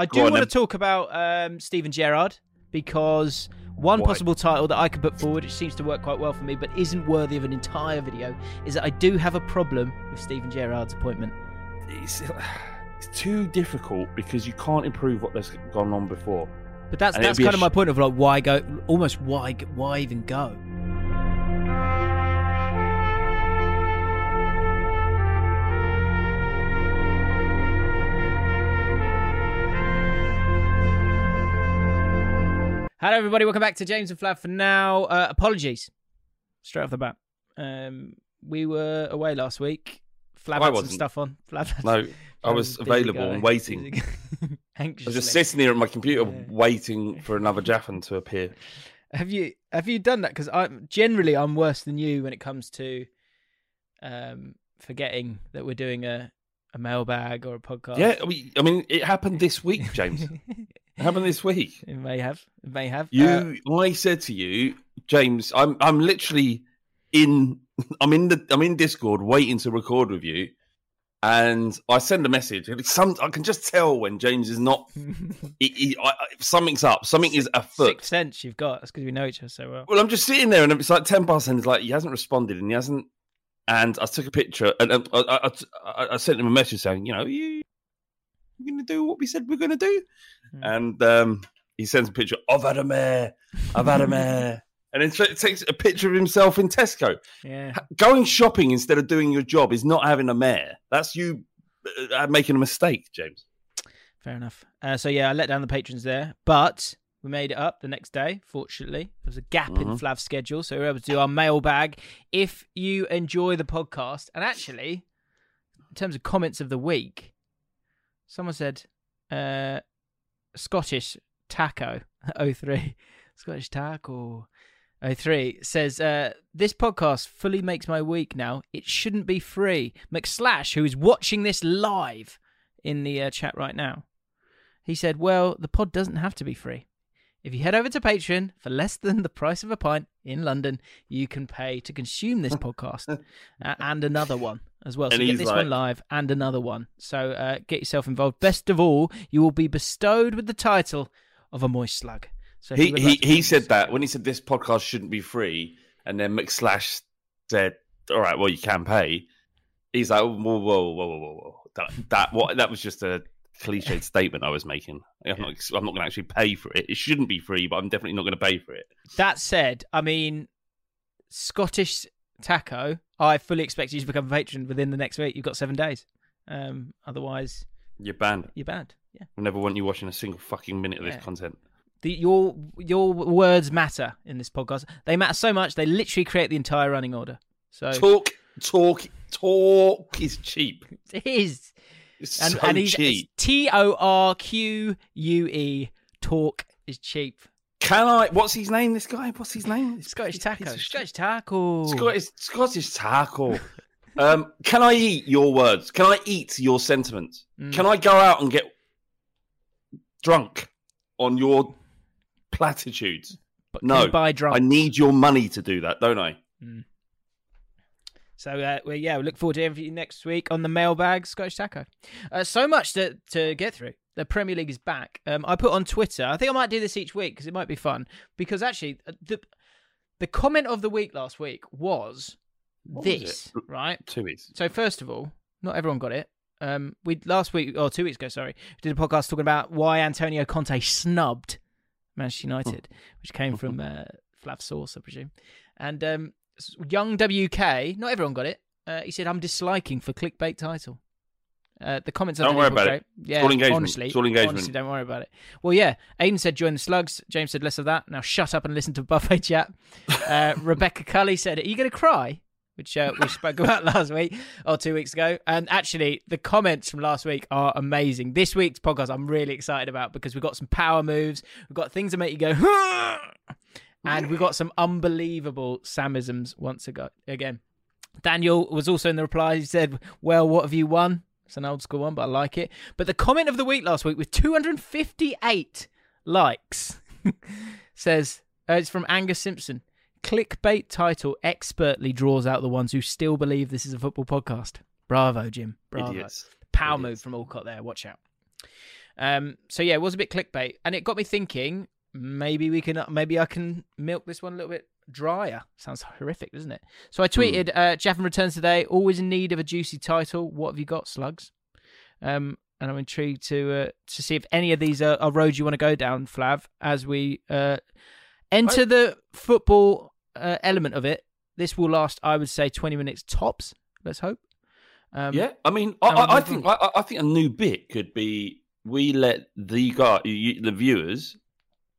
I do want to talk about um, Steven Gerrard because one Why? possible title that I could put forward, which seems to work quite well for me, but isn't worthy of an entire video, is that I do have a problem with Steven Gerrard's appointment. It's, it's too difficult because you can't improve what has gone on before. But that's And that's kind of sh- my point of like why go, almost why why even go? Hello, everybody. Welcome back to James and Flav. For now, uh, apologies straight off the bat. Um, we were away last week. Flav I had some wasn't. stuff on. Flav had No, I was busy available guy. and waiting. I Anxiously. was just sitting here at my computer Yeah. waiting for another Jaffin to appear. Have you have you done that? Because I'm generally I'm worse than you when it comes to um forgetting that we're doing a a mailbag or a podcast. Yeah, I mean, I mean, it happened this week, James. Happened this week. it may have. It may have. You, Uh, I said to you, James, I'm, I'm literally in, I'm in the, I'm in Discord waiting to record with you, and I send a message. Some, I can just tell when James is not. He, he, I, something's up. Something is afoot. sixth sense you've got. That's because we know each other so well. Well, I'm just sitting there, and it's like ten past, and it's like he hasn't responded, and he hasn't. And I took a picture, and I, I, I, I sent him a message saying, you know, you, you going to do what we said we're going to do, Hmm. and um, he sends a picture. I've had a mare. I've had a mare. And then t- takes a picture of himself in Tesco. Yeah. Going shopping instead of doing your job is not having a mayor. That's you uh, making a mistake, James. Fair enough. Uh, so yeah, I let down the patrons there, but we made it up the next day. Fortunately, there was a gap in Mhm. Flav's schedule, so we were able to do our mailbag. If you enjoy the podcast, and actually, in terms of comments of the week, someone said uh, Scottish taco 03. Scottish taco 03 says uh, this podcast fully makes my week now. It shouldn't be free. McSlash, who is watching this live in the uh, chat right now, he said, "Well, the pod doesn't have to be free. If you head over to Patreon for less than the price of a pint in London, you can pay to consume this podcast uh, and another one as well. So And get this like- one live and another one. So uh, get yourself involved. Best of all, you will be bestowed with the title of a moist slug. So He he, like he said that when he said this podcast shouldn't be free, and then McSlash said, "All right, well you can pay." He's like, "Whoa, whoa, whoa, whoa, whoa, whoa!" That that what that was just a cliched statement I was making. I'm not I'm not going to actually pay for it. It shouldn't be free, but I'm definitely not going to pay for it. That said, I mean, Scottish taco. I fully expect you to become a patron within the next week. You've got seven days. Um, otherwise, You're banned. you're banned. Yeah. I never want you watching a single fucking minute of Yeah. this content. The, your your words matter in this podcast. They matter so much. They literally create the entire running order. So Talk, talk, talk is cheap. it is, It's and so and he's cheap. T O R Q U E. Talk is cheap. Can I? What's his name? This guy? What's his name? Scottish taco. Scottish taco. Scottish, Scottish taco. um, can I eat your words? Can I eat your sentiments? Mm. Can I go out and get drunk on your platitudes? But No, buy drunk. I need your money to do that, don't I? So uh, well, yeah, we look forward to having you next week on the mailbag Scottish Taco. Uh, so much to to get through. The Premier League is back. Um, I put on Twitter. I think I might do this each week because it might be fun. Because actually, uh, the the comment of the week last week was What this, it? right? Two weeks. So first of all, not everyone got it. Um, we last week or two weeks ago, sorry, did a podcast talking about why Antonio Conte snubbed Manchester United, which came from uh, Flav Sauce, I presume. And um, young WK, not everyone got it. Uh, he said, "I'm disliking for clickbait title." Uh, the comments. Don't worry about great. Yeah, all honestly, It's all engagement. honestly, don't worry about it. Well, yeah, Aiden said join the slugs. James said less of that. Now shut up and listen to buffet chat. Uh, Rebecca Cully said, "Are you going to cry?" Which uh, we spoke about last week or two weeks ago. And actually, the comments from last week are amazing. This week's podcast, I'm really excited about because we've got some power moves. We've got things that make you go, and we've got some unbelievable Samisms once ago again. Daniel was also in the reply. He said, Well, what have you won? It's an old school one, but I like it. But the comment of the week last week with 258 likes says, uh, It's from Angus Simpson. Clickbait title expertly draws out the ones who still believe this is a football podcast. Bravo, Jim. Bravo. Idiots. Power Idiots. move from Allcott there. Watch out. Um, so yeah, it was a bit clickbait, and it got me thinking. Maybe we can, maybe I can milk this one a little bit drier. Sounds horrific, doesn't it? So I tweeted, uh, Jaffin returns today. Always in need of a juicy title. What have you got, slugs? Um, and I'm intrigued to uh, to see if any of these are, are roads you want to go down, Flav, as we uh, enter I- the football uh, element of it. This will last, I would say, 20 minutes tops. Let's hope. Um, yeah, I mean, I, I, I think I, I think a new bit could be we let the guy, you, the viewers,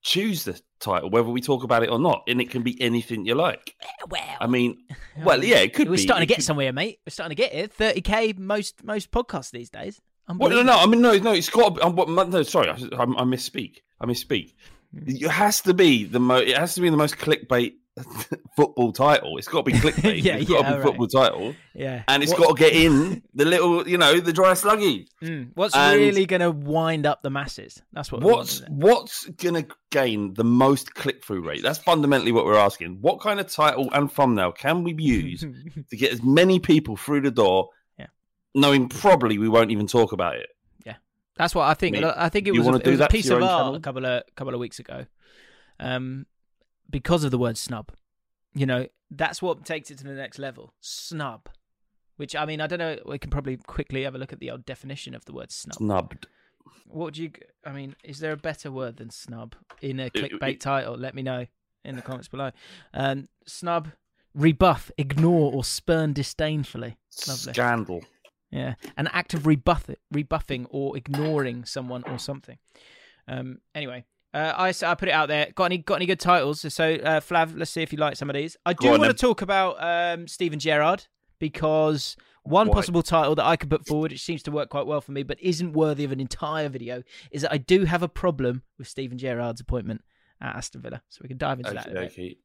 choose the title whether we talk about it or not, and it can be anything you like. Well, I mean, well, yeah, it could we're be. starting It to get could- somewhere, mate. We're starting to get it. 30k most most podcasts these days. Well, no, no. I mean, no, no. It's got. To be, I'm, no, sorry, I, I, I misspeak. I misspeak. Hmm. It has to be the most. It has to be the most clickbait football title. It's got to be clickbait. Yeah, it's got to be right. football title, Yeah, and it's What- got to get in the little, you know, the dry sluggy. Mm, what's and- really going to wind up the masses? That's what. What's what's gonna gain the most click through rate? That's fundamentally what we're asking. What kind of title and thumbnail can we use to get as many people through the door? Yeah. Knowing probably we won't even talk about it. Yeah, that's what I think. Mate, I think it you was, a, it was a piece of art channel? a couple of couple of weeks ago, um, because of the word snub. You know, that's what takes it to the next level. Snub, which I mean, I don't know. We can probably quickly have a look at the old definition of the word snub. Snubbed. What do you? I mean, is there a better word than snub in a it- clickbait title? Let me know in the comments below. Um, snub, rebuff, ignore, or spurn disdainfully. Lovely. Scandal. Yeah, an act of rebuff rebuffing or ignoring someone or something. Um. Anyway, uh, I I put it out there. Got any got any good titles? So, uh, Flav, let's see if you like some of these. I do want to talk about um Steven Gerrard because one Why? possible title that I could put forward, which seems to work quite well for me, but isn't worthy of an entire video, is that I do have a problem with Steven Gerrard's appointment at Aston Villa. So we can dive into that. Okay, bit. okay.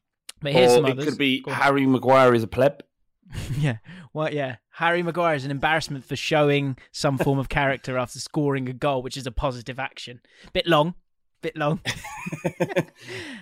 But here's or some it could be Harry Maguire is a pleb. Yeah. Well, yeah. Harry Maguire is an embarrassment for showing some form of character after scoring a goal, which is a positive action. Bit long. Bit long.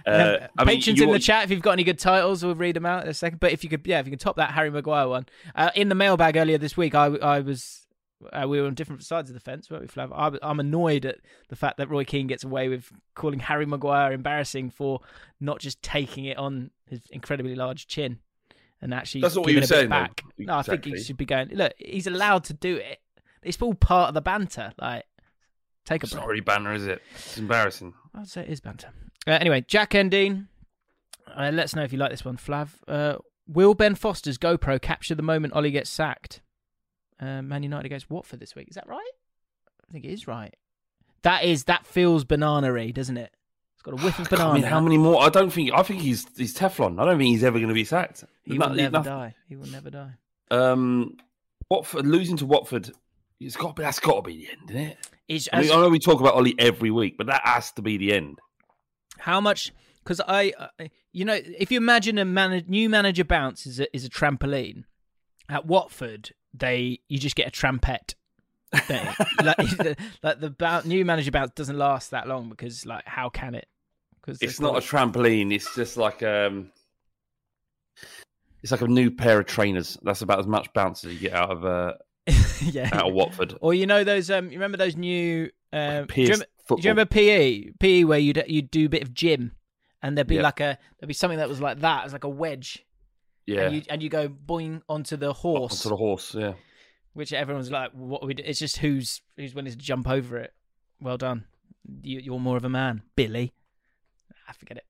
Uh, Um, I mean, patrons you in the want- chat, if you've got any good titles, we'll read them out in a second. But if you could, yeah, if you can top that Harry Maguire one. Uh, in the mailbag earlier this week, I, I was, uh, we were on different sides of the fence, weren't we, Flav? I, I'm annoyed at the fact that Roy Keane gets away with calling Harry Maguire embarrassing for not just taking it on his incredibly large chin and actually That's what we giving were a bit saying, though. back. No, I think he should be going. Look, he's allowed to do it. It's all part of the banter. Like, take a It's break. not really banner, is it? It's embarrassing. I'd say it is banter. Uh, anyway, Jack Endine. Uh, let us know if you like this one, Flav. Uh, will Ben Foster's GoPro capture the moment Ollie gets sacked? Uh, Man United against Watford this week. Is that right? I think it is right. That is that feels banana-y, doesn't it? It's got a whiff of banana. I mean, how many more? I don't think. I think he's he's Teflon. I don't think he's ever going to be sacked. He No- will never nothing- die. He will never die. Um, Watford losing to Watford. It's got. to be, That's got to be the end, isn't it? Is I, mean, I know we talk about Ollie every week, but that has to be the end. How much? Because I, I- you know, if you imagine a man, new manager bounce is a, is a trampoline. At Watford, they you just get a trampette. Like, the, like the bounce, new manager bounce doesn't last that long because, like, how can it? Because It's not a trampoline. It's just like um, it's like a new pair of trainers. That's about as much bounce as you get out of uh, yeah. out of Watford. Or you know those um, you remember those new um, do you remember, do you remember PE PE where you'd you'd do a bit of gym and there'd be Yep. like a there'd be something that was like that, it's like a wedge, yeah, and you and you go boing onto the horse. onto the horse. Yeah, which everyone's like, "What we?" Do? It's just who's who's willing to jump over it. Well done. You, you're more of a man, Billy. I forget it.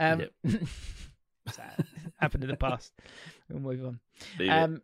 Um, sad. happened in the past. We'll move on. Um,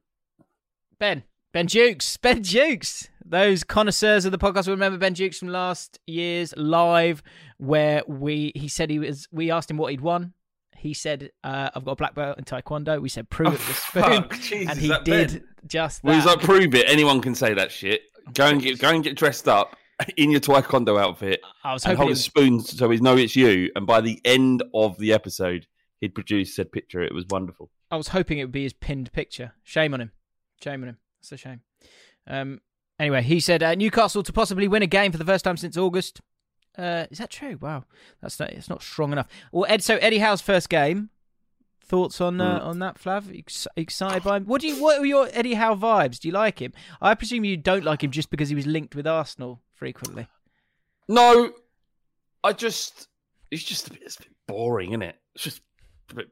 Ben, Ben Jukes, Ben Jukes. Those connoisseurs of the podcast will remember Ben Jukes from last year's live, where we he said he was. We asked him what he'd won. He said, uh, "I've got a black belt in Taekwondo." We said, "Prove Oh, it with a spoon," fuck, Jesus, and he did Ben. just that. Well, he's like, prove it. Anyone can say that shit. Go and get go and get dressed up in your taekwondo outfit I was and hoping. hold It a was, spoon so we know it's you. And by the end of the episode, he'd produce said picture. It was wonderful. I was hoping it would be his pinned picture. Shame on him. Shame on him. That's a shame. Um. Anyway, he said uh, Newcastle to possibly win a game for the first time since August. Uh, is that true? Wow, that's not. It's not strong enough. Well, Ed. So Eddie Howe's first game. Thoughts on uh, Mm. on that, Flav? Ex- excited by him? What do you? What are your Eddie Howe vibes? Do you like him? I presume you don't like him just because he was linked with Arsenal frequently. No, I just it's just a bit, it's a bit boring, isn't it? It's just bit,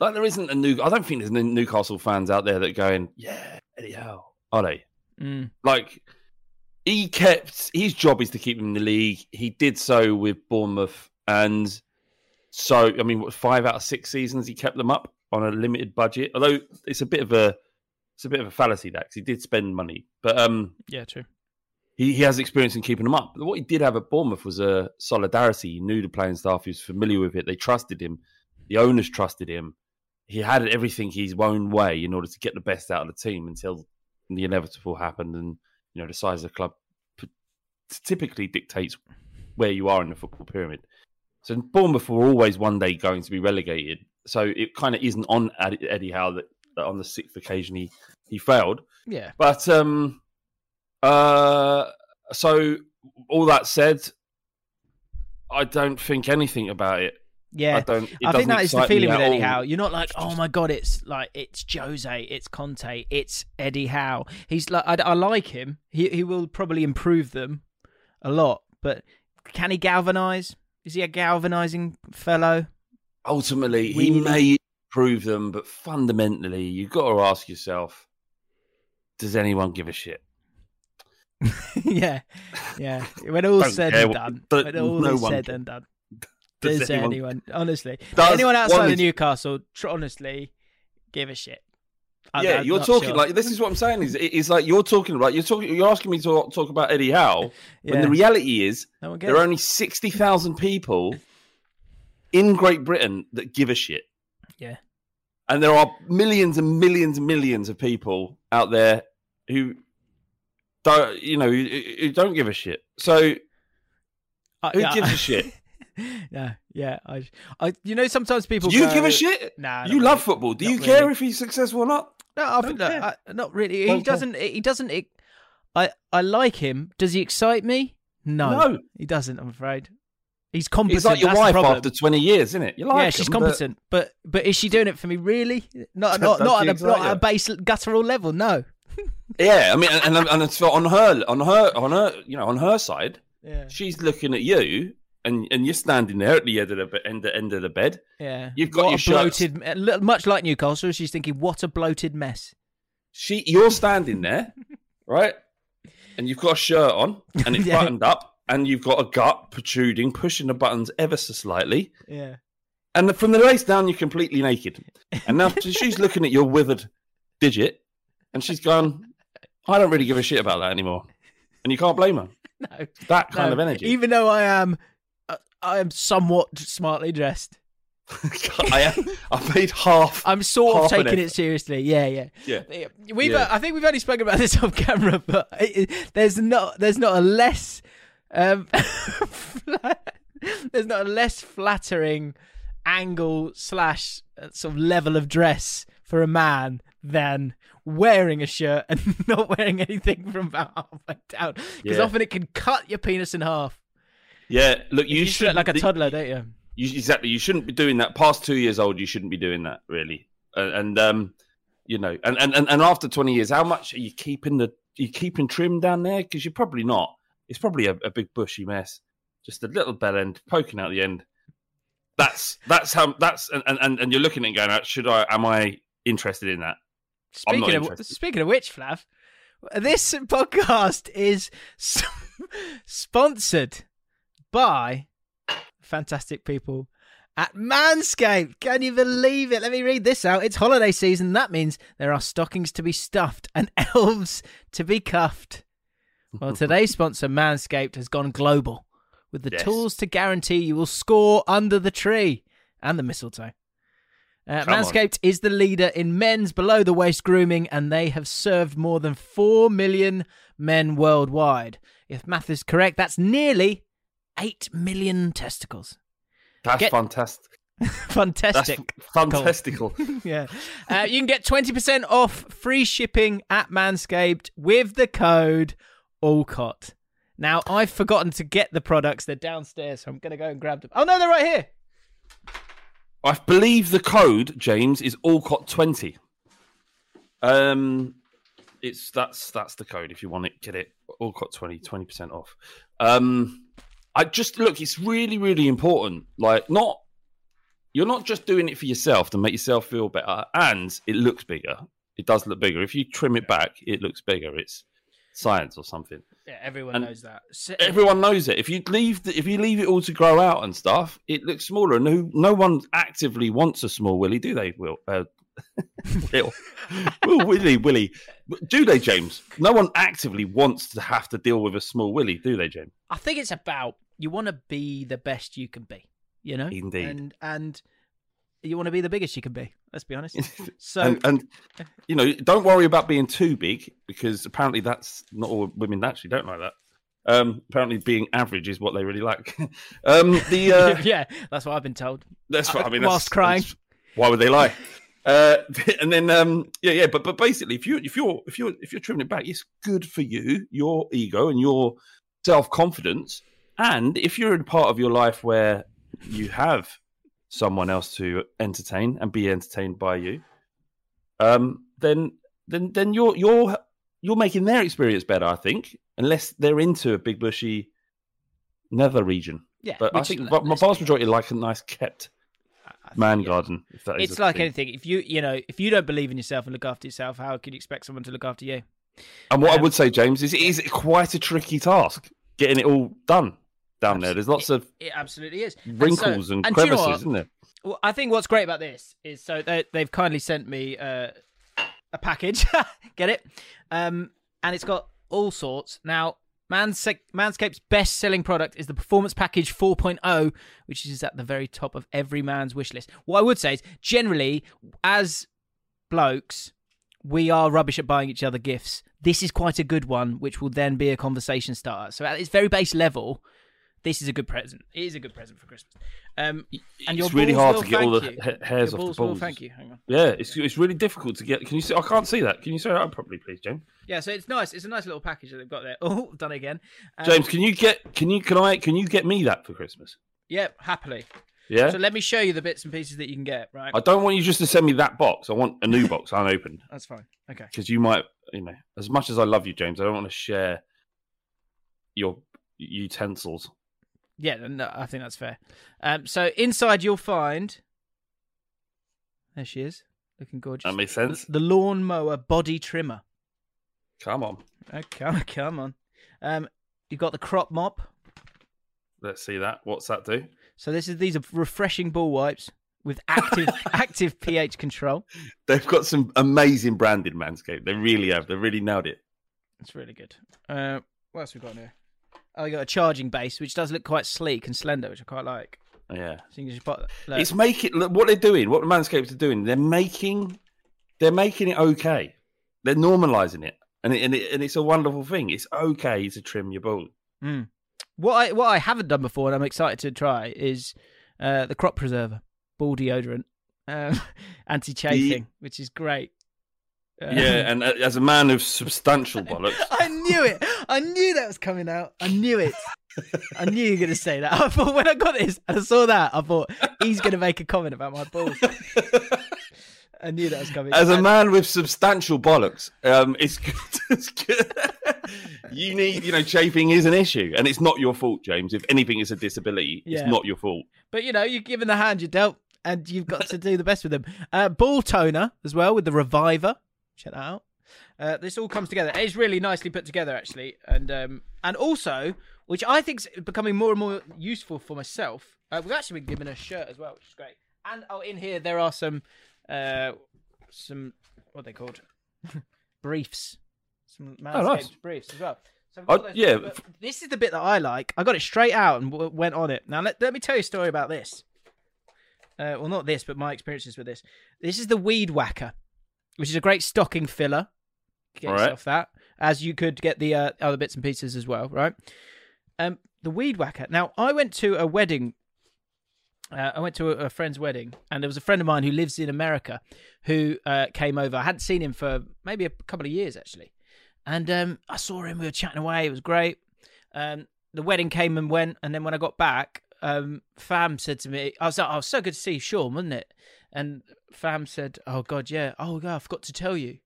like there isn't a new. I don't think there's any Newcastle fans out there that are going, yeah, Eddie Howe, are they? Mm. Like he kept his job is to keep him in the league. He did so with Bournemouth, and so I mean, what five out of six seasons he kept them up on a limited budget. Although it's a bit of a it's a bit of a fallacy that 'cause he did spend money, but um, Yeah, true. he, he has experience in keeping them up. But what he did have at Bournemouth was a solidarity. He knew the playing staff. He was familiar with it. They trusted him. The owners trusted him. He had everything his own way in order to get the best out of the team until the inevitable happened. And you know the size of the club p- typically dictates where you are in the football pyramid. So Bournemouth were always one day going to be relegated. So it kind of isn't on Eddie Eddie Howe that, that on the sixth occasion he, he failed. Yeah. But um, uh, so all that said, I don't think anything about it. Yeah. I don't. I think that is the feeling with Eddie all. Howe. You're not like, oh my god, it's like it's Jose, it's Conte, it's Eddie Howe. He's like, I, I like him. He he will probably improve them a lot, but can he galvanize? Is he a galvanizing fellow? Ultimately, Really? he may improve them, but fundamentally, you've got to ask yourself: Does anyone give a shit? yeah, yeah. When all's said care and done, but when all no is said cares. and done, Does does anyone- anyone, honestly, Does anyone outside one of Newcastle, tr- honestly, give a shit? I'm- yeah, I'm you're talking sure. like this is what I'm saying. Is it's like you're talking about you're talking you're asking me to talk about Eddie Howe when the reality is no there are only sixty thousand people in Great Britain that give a shit. Yeah. and there are millions and millions and millions of people out there who don't, you know, who, who don't give a shit. So Uh, who gives a shit? yeah, yeah. I, I, you know, sometimes people. Do you go, give a shit? Nah, not you love really. football. Do Not you care really. if he's successful or not? No, I Don't think look. I, not really. He Don't care. doesn't. He doesn't. He, I, I like him. Does he excite me? No, No. he doesn't. I'm afraid. He's competent. He's like your that's wife after twenty years, isn't it? You like yeah, she's him, but- competent, but... but is she doing it for me? Really? Not not not at a, excite not at a base guttural level. No. Yeah, I mean, and and, and it's on her, on her, on her, you know, on her side, Yeah. she's looking at you, and and you're standing there at the end of the be- end, end of the bed. Yeah. You've got what your a bloated, little- much like Newcastle. She's thinking, what a bloated mess. She, you're standing there, right? And you've got a shirt on, and it's Yeah. buttoned up, and you've got a gut protruding, pushing the buttons ever so slightly, Yeah. and from the waist down, you're completely naked. And now she's looking at your withered digit, and she's gone, "I don't really give a shit about that anymore." And you can't blame her. No. That kind no. of energy. Even though I am, I am somewhat smartly dressed. I am. I've made half. I'm sort of Half an taking it seriously. Yeah, yeah. Yeah. We've, Yeah. uh, I think we've only spoken about this off camera, but it, it- there's not, there's not a less, um, there's not a less flattering angle slash uh, sort of level of dress for a man than wearing a shirt and not wearing anything from about halfway down, because Yeah. often it can cut your penis in half. Yeah. Look, You, you, should look like a toddler, don't you? You, exactly. You shouldn't be doing that. Past two years old, you shouldn't be doing that, really. And, and um, you know, and, and, and, after twenty years, how much are you keeping the? Are you keeping trim down there? Because you're probably not. It's probably a, a big bushy mess, just a little bell end poking out the end. That's that's how that's and, and, and you're looking at it going, "Uh, should I? Am I interested in that? Speaking of interested. speaking of which, Flav, this podcast is sponsored by fantastic people at Manscaped. Can you believe it? Let me read this out. It's holiday season. That means there are stockings to be stuffed and elves to be cuffed. Well, today's sponsor, Manscaped, has gone global with the Yes. tools to guarantee you will score under the tree and the mistletoe. Uh, Come on. Manscaped is the leader in men's below the waist grooming, and they have served more than 4 million men worldwide. If math is correct, that's nearly 8 million testicles. That's Get- fantastic. That's Fantastic. fantastical. yeah. Uh, you can get 20% off free shipping at Manscaped with the code ALLCOTT. Now, I've forgotten to get the products. They're downstairs, so I'm going to go and grab them. Oh, no, they're right here. I believe the code, James, is Allcott twenty. Um, it's that's that's the code if you want it, get it. Allcott 20, 20 percent off. Um, I just look. It's really, really important. Like, not you're not just doing it for yourself to make yourself feel better, and it looks bigger. It does look bigger. If you trim it back, it looks bigger. It's science or something. Yeah, everyone And knows that. So- Everyone knows it. If you leave, the, if you leave it all to grow out and stuff, it looks smaller. And no, no one actively wants a small willy, do they? Will, uh, Will, Will, Willie, Willy, do they, James? No one actively wants to have to deal with a small Willie, do they, James? I think it's about you want to be the best you can be. You know, Indeed. and and you want to be the biggest you can be. Let's be honest. So and, and you know, don't worry about being too big because apparently that's not all women actually don't like that. Um, apparently, being average is what they really like. um, the uh, yeah, that's what I've been told. That's what I mean. Whilst that's- crying. that's- why would they lie? Uh, and then, um, yeah, yeah, but but basically, if you if you're if you're if you're trimming it back, it's good for you, your ego and your self confidence. And if you're in a part of your life where you have someone else to entertain and be entertained by you, um, then then then you're you're you're making their experience better. I think, unless they're into a big bushy nether region. Yeah, But I think let- my vast majority like a nice kept I- I think, man yeah. garden. If that is It's like thing. anything. If you you know if you don't believe in yourself and look after yourself, how can you expect someone to look after you? And what I um, would say, James, is it is quite a tricky task getting it all done down there. There's lots of It absolutely is. And so- wrinkles and, and do you know crevices, isn't there? Well, I think what's great about this is so they, they've kindly sent me uh, a package. Get it? Um, and it's got all sorts. Now, Manse- Manscaped's best selling product is the Performance Package 4.0, which is at the very top of every man's wish list. What I would say is, generally, as blokes, we are rubbish at buying each other gifts. This is quite a good one, which will then be a conversation starter. So, at its very base level, this is a good present. It is a good present for Christmas. Um, and it's really hard to get all the ha- hairs Your off balls the balls. thank you. Hang on. Yeah, it's it's really difficult to get. Can you see? I can't see that. Can you say that properly, please, James? Yeah, so it's nice. It's a nice little package that they've got there. Oh, done again. Um, James, can you get? Can you? Can I? Can you get me that for Christmas? Yeah, happily. Yeah. So let me show you the bits and pieces that you can get. Right. I don't want you just to send me that box. I want a new box unopened That's fine. Okay. because you might, you know, as much as I love you, James, I don't want to share your utensils. Yeah, no, I think that's fair. Um, so inside you'll find. There she is, looking gorgeous. That makes sense. The lawnmower body trimmer. Come on, Oh, come, come on. Um, you've got the crop mop. let's see that. What's that do? So this is these are refreshing ball wipes with active active pH control. They've got some amazing branding, Manscaped. They really have. They really nailed it. It's really good. Uh, what else we got here? Oh, you got a charging base, which does look quite sleek and slender, which I quite like. Yeah. So put. Look, It's making what they're doing. What Manscaped are doing. They're making. They're making it okay. They're normalizing it, and it, and, it, and it's a wonderful thing. It's okay to trim your ball. Mm. What I what I haven't done before, and I'm excited to try, is uh, the crop preserver, ball deodorant, uh, anti chafing, which is great. Yeah, and uh, as a man of substantial bollocks, I knew it. I knew that was coming out. I knew it. I knew you were going to say that. I thought when I got this and I saw that, I thought he's going to make a comment about my balls. I knew that was coming. as a man with substantial bollocks, um, it's good. It's good. you need, you know, chafing is an issue, and it's not your fault, James. If anything is a disability, Yeah. it's not your fault. But you know, you're given the hand you dealt, and you've got to do the best with them. Uh, ball toner as well with the reviver. Check that out. Uh, this all comes together. It's really nicely put together, actually, and um, and also, which I think is becoming more and more useful for myself. Uh, we've actually been given a shirt as well, which is great. And oh, in here there are some, uh, some what are they called, briefs, some manscaped Oh, nice. briefs as well. So Oh, yeah. this is the bit that I like. I got it straight out and w- went on it. Now let, let me tell you a story about this. Uh, well, not this, but my experiences with this. This is the Weed Whacker, which is a great stocking filler. Get All right. yourself that, as you could get the uh, other bits and pieces as well, right? Um, the Weed Whacker. Now, I went to a wedding. Uh, I went to a, a friend's wedding, and there was a friend of mine who lives in America who uh, came over. I hadn't seen him for maybe a couple of years actually, and um, I saw him. We were chatting away. It was great. Um, the wedding came and went, and then when I got back, um, Fam said to me, "I was like, oh, was so good to see you, Sean, wasn't it?" And Fam said, "Oh God, yeah. Oh God, I forgot to tell you."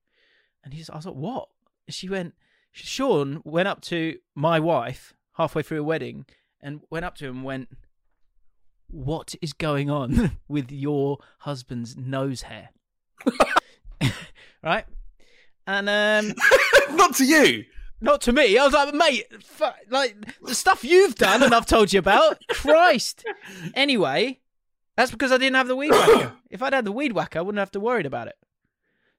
And he's, I was like, "What?" She went, "Sean went up to my wife halfway through a wedding and went up to him and went, "What is going on with your husband's nose hair?" right, and um, Not to you. not to me. I was like, mate, fu- like the stuff you've done and I've told you about. Christ. Anyway, that's because I didn't have the weed whacker. if I'd had the weed whacker, I wouldn't have to worry about it.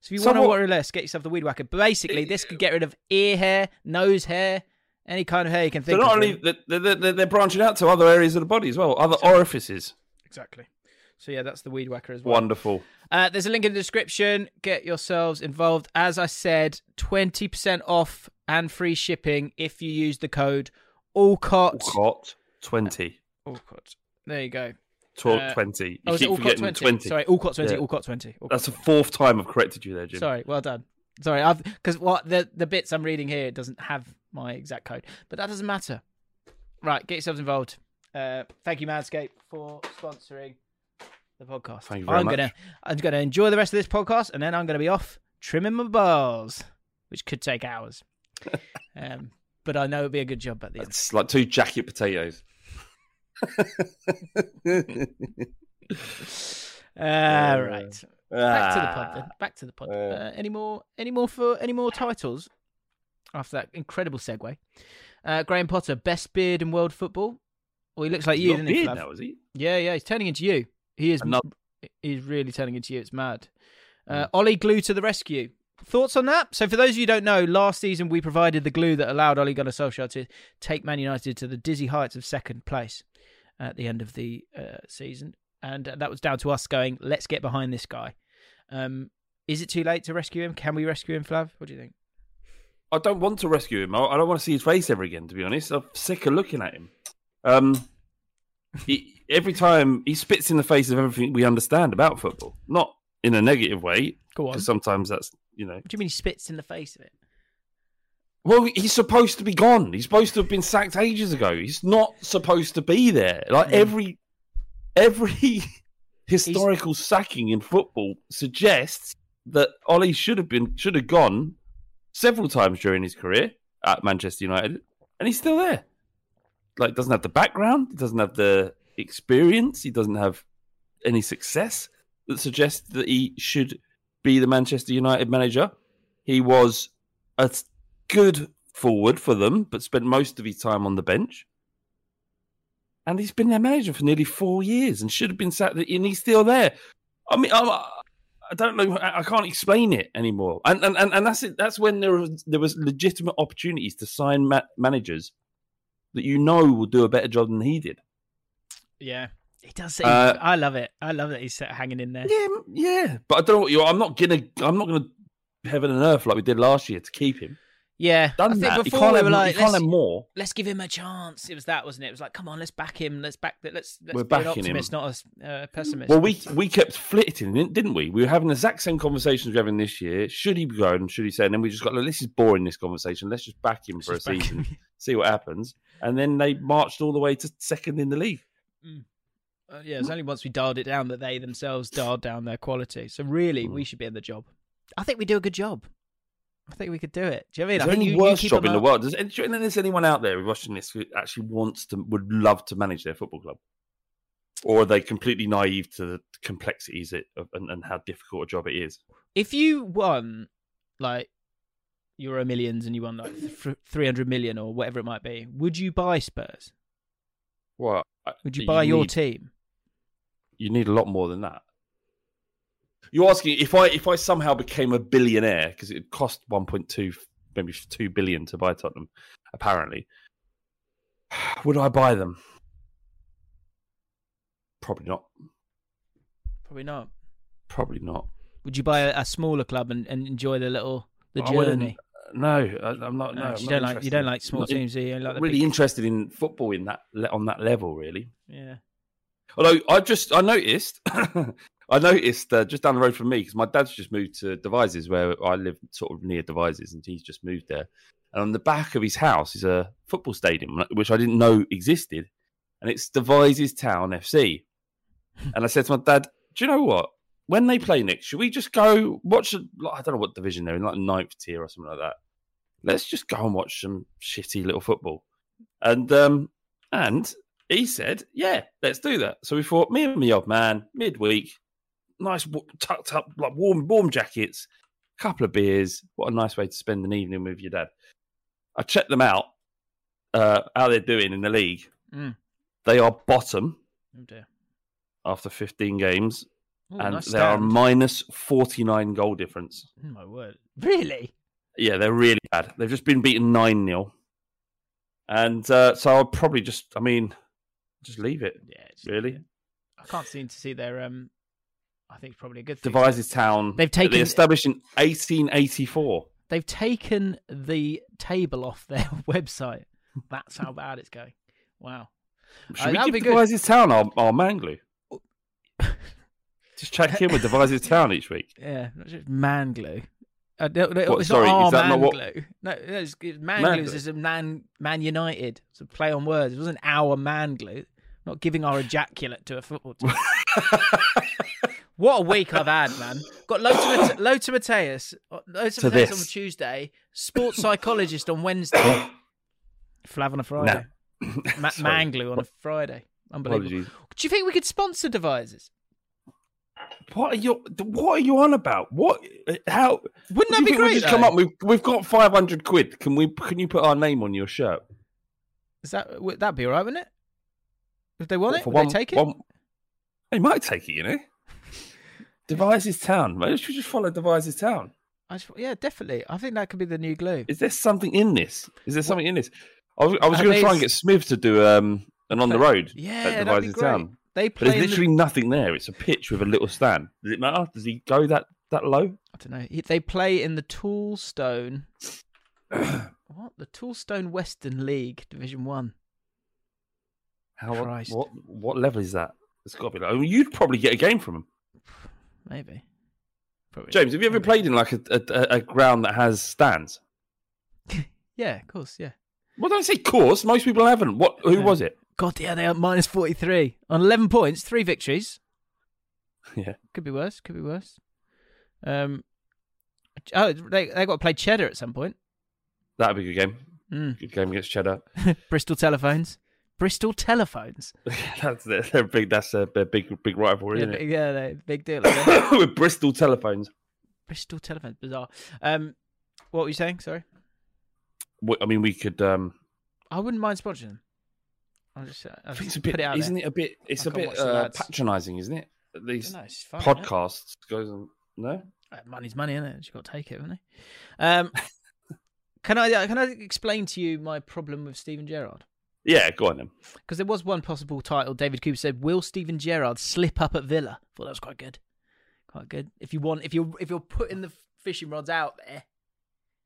So if you So want to worry less, get yourself the weed whacker. Basically, this could get rid of ear hair, nose hair, any kind of hair you can think. So not of. only really. they're, they're, they're branching out to other areas of the body as well, other orifices. Exactly. So yeah, that's the weed whacker as well. Wonderful. Uh, there's a link in the description. Get yourselves involved. As I said, 20% off and free shipping if you use the code ALLCOTT. Cot twenty. Allcott. There you go. Tw- Uh, twenty. You Oh, keep forgetting 20? twenty. Sorry, Allcott 20, Yeah. Allcott 20. Allcott That's the fourth time I've corrected you there, Jim. Sorry, well done. Sorry, I've because what the the bits I'm reading here doesn't have my exact code, but that doesn't matter. Right, get yourselves involved. Uh, thank you, Manscaped, for sponsoring the podcast. Thank you very I'm much. gonna I'm gonna enjoy the rest of this podcast, and then I'm gonna be off trimming my balls, which could take hours. um, but I know it'll be a good job at the end. It's like two jacket potatoes. Uh, right. Back to the pod Ah. then. Back to the pod. Uh. Uh, any more? Any more for any more titles? After that incredible segue, uh, Graham Potter, best beard in world football. Well, he looks like you, He's got doesn't he? beard now, is he? Yeah, yeah, he's turning into you. He is. Another- He's really turning into you. It's mad. Uh, Ollie Glue to the rescue. Thoughts on that? So, for those of you who don't know, last season we provided the glue that allowed Ole Gunnar Solskjaer to take Man United to the dizzy heights of second place at the end of the uh, season, and that was down to us going, "Let's get behind this guy." Um, is it too late to rescue him? Can we rescue him, Flav? What do you think? I don't want to rescue him. I don't want to see his face ever again. To be honest, I'm sick of looking at him. Um, he, every time he spits in the face of everything we understand about football, not in a negative way, Go on. because sometimes that's you know. What do you mean he spits in the face of it? Well, he's supposed to be gone. He's supposed to have been sacked ages ago. He's not supposed to be there. Like Mm. every every historical sacking in football suggests that Ollie should have been should have gone several times during his career at Manchester United, and he's still there. Like doesn't have the background, he doesn't have the experience, he doesn't have any success that suggests that he should be the Manchester United manager. He was a good forward for them, but spent most of his time on the bench. And he's been their manager for nearly four years and should have been sat there, and he's still there. I mean, I'm, I don't know. I I can't explain it anymore. And and, and, and that's it. That's when there was there was legitimate opportunities to sign ma- managers that you know will do a better job than he did. Yeah, he does. Uh, I love it. I love that he's hanging in there. Yeah, yeah. But I don't know what you. I'm not gonna. I'm not gonna heaven and earth like we did last year to keep him. Yeah, Done I think that. Before we were like, let's, more. let's give him a chance. It was that, wasn't it? It was like, come on, let's back him. Let's back that. Let's let's We're be an backing him. optimist, not a uh, pessimist. Well, we we kept flitting, didn't didn't we? We were having the exact same conversations we're having this year. Should he be going? Should he say? And then we just got, look, this is boring. This conversation. Let's just back him Let's for a season, him. see what happens. And then they marched all the way to second in the league. Uh, yeah, it's only once we dialed it down that they themselves dialed down their quality. So really, Mm. we should be in the job. I think we do a good job. I think we could do it. Do you know what I mean? Is I think any you, you job in the world? Does, do you think there's anyone out there watching this who actually wants to, would love to manage their football club? Or are they completely naive to the complexities it, and, and how difficult a job it is? If you won, like, Euro Millions and you won like three hundred million or whatever it might be, would you buy Spurs? Well, Would you buy your need, team? You need a lot more than that. You're asking if I if I somehow became a billionaire because it cost 1.2 maybe 2 billion to buy Tottenham apparently would I buy them probably not Probably not. probably not Would you buy a, a smaller club and, and enjoy the little the I journey? no I, I'm not no, No, I'm you not don't like you don't like small Not teams. Do you? You like really big- interested in football in that on that level really yeah. Although I just I noticed, I noticed uh, just down the road from me because my dad's just moved to Devizes where I live, sort of near Devizes, and he's just moved there. And on the back of his house is a football stadium, which I didn't know existed, and it's Devizes Town FC. and I said to my dad, "Do you know what? When they play next, should we just go watch? A, like, I don't know what division they're in, like ninth tier or something like that. Let's just go and watch some shitty little football." And um, And he said, "Yeah, let's do that." So we thought, me and my old man, midweek, nice tucked up, like warm, warm jackets, couple of beers. What a nice way to spend an evening with your dad. I checked them out, uh, how they're doing in the league. Mm. They are bottom Oh dear. after 15 games, Ooh, and nice they are minus 49 goal difference. Oh, my word. Really? Yeah, they're really bad. They've just been beaten 9 0. And uh, so I'll probably just, I mean, just leave it, Yeah. really. I can't seem to see their. Um, I think it's probably a good thing. Devizes Town. They've taken- They established in 1884. They've taken the table off their website. That's how bad it's going. Wow. Should Uh, we give be good. Town our, our man glue? Just check in with Devizes Town each week. Yeah, not just man glue. Uh, no, no, What, it's sorry, not our is that man not what- glue. No, no it's, it's man, Man glue is a man Man United. It's a play on words. It wasn't our man glue. Not giving our ejaculate to a football team. what a week I've had, man. Got Lothar, Mate- Lothar Matthäus. uh, Lothar To Matthäus on. Tuesday. Sports psychologist on Wednesday. Flav on a Friday. Ma- Sorry. man glue on a Friday. Unbelievable. Apologies. Do you think we could sponsor Devizes? What are you? What are you on about? What? How? Wouldn't that be think we'll great? Just come though? up. We've we've got five hundred quid. Can we? Can you put our name on your shirt? Is that would that be all right, wouldn't it? If they want What, it, for would they take it? one- They might take it. You know. Devizes Town. Maybe we should just follow Devizes Town. I just, yeah, definitely. I think that could be the new glue. Is there something in this? Is there something in this? I was, I was going to try and get Smith to do um an on the road. Yeah, at that'd be great. Town. They But play. there's in the- literally nothing there. It's a pitch with a little stand. Does it matter? Does he go that that low? I don't know. He- They play in the Toolstation. what? The Toolstation Western League, Division One. How? Christ. What? What level is that? It's got to be. Like, I mean, you'd probably get a game from him. Maybe. Probably. James, have you ever Maybe. played in like a, a, a ground that has stands? Yeah, of course. Yeah. Well, don't say course. Most people haven't. What? Who Yeah. was it? God, yeah, they are minus forty-three on eleven points, three victories. Yeah. Could be worse. Could be worse. Um. Oh, they they got to play Cheddar at some point. That'd be a good game. Mm. Good game against Cheddar. Bristol Telephones. Bristol Telephones. that's they're, big. That's a, a big big rivalry, Yeah, isn't big, yeah, big deal. isn't it? it? With Bristol telephones. Bristol Telephones, bizarre. Um, what were you saying? Sorry, What- I mean, we could. um I wouldn't mind sponsoring them. I'll just, I'll I think just it's a bit. put it out Isn't there. it a bit? It's I a bit uh, patronising, isn't it? These fine, isn't it? podcasts goes on. No. Uh, Money's money, isn't it? You've got to take it, haven't you? Um, can I can I explain to you my problem with Steven Gerrard? Yeah, go on then. Because there was one possible title. David Cooper said, "Will Steven Gerrard slip up at Villa?" Thought that was quite good. Quite good. If you want, if you're if you're putting the fishing rods out there,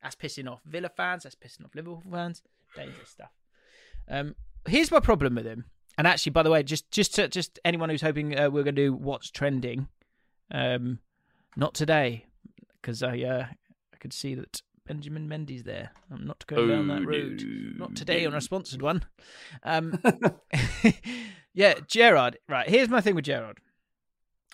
that's pissing off Villa fans. That's pissing off Liverpool fans. Dangerous stuff. Um, here's my problem with him. And actually, by the way, just just to, just anyone who's hoping uh, we're going to do what's trending, um, not today, because I uh, I could see that Benjamin Mendy's there. I'm not going down that road. Not today on a sponsored one. Um, yeah, Gerrard. Right, here's my thing with Gerrard.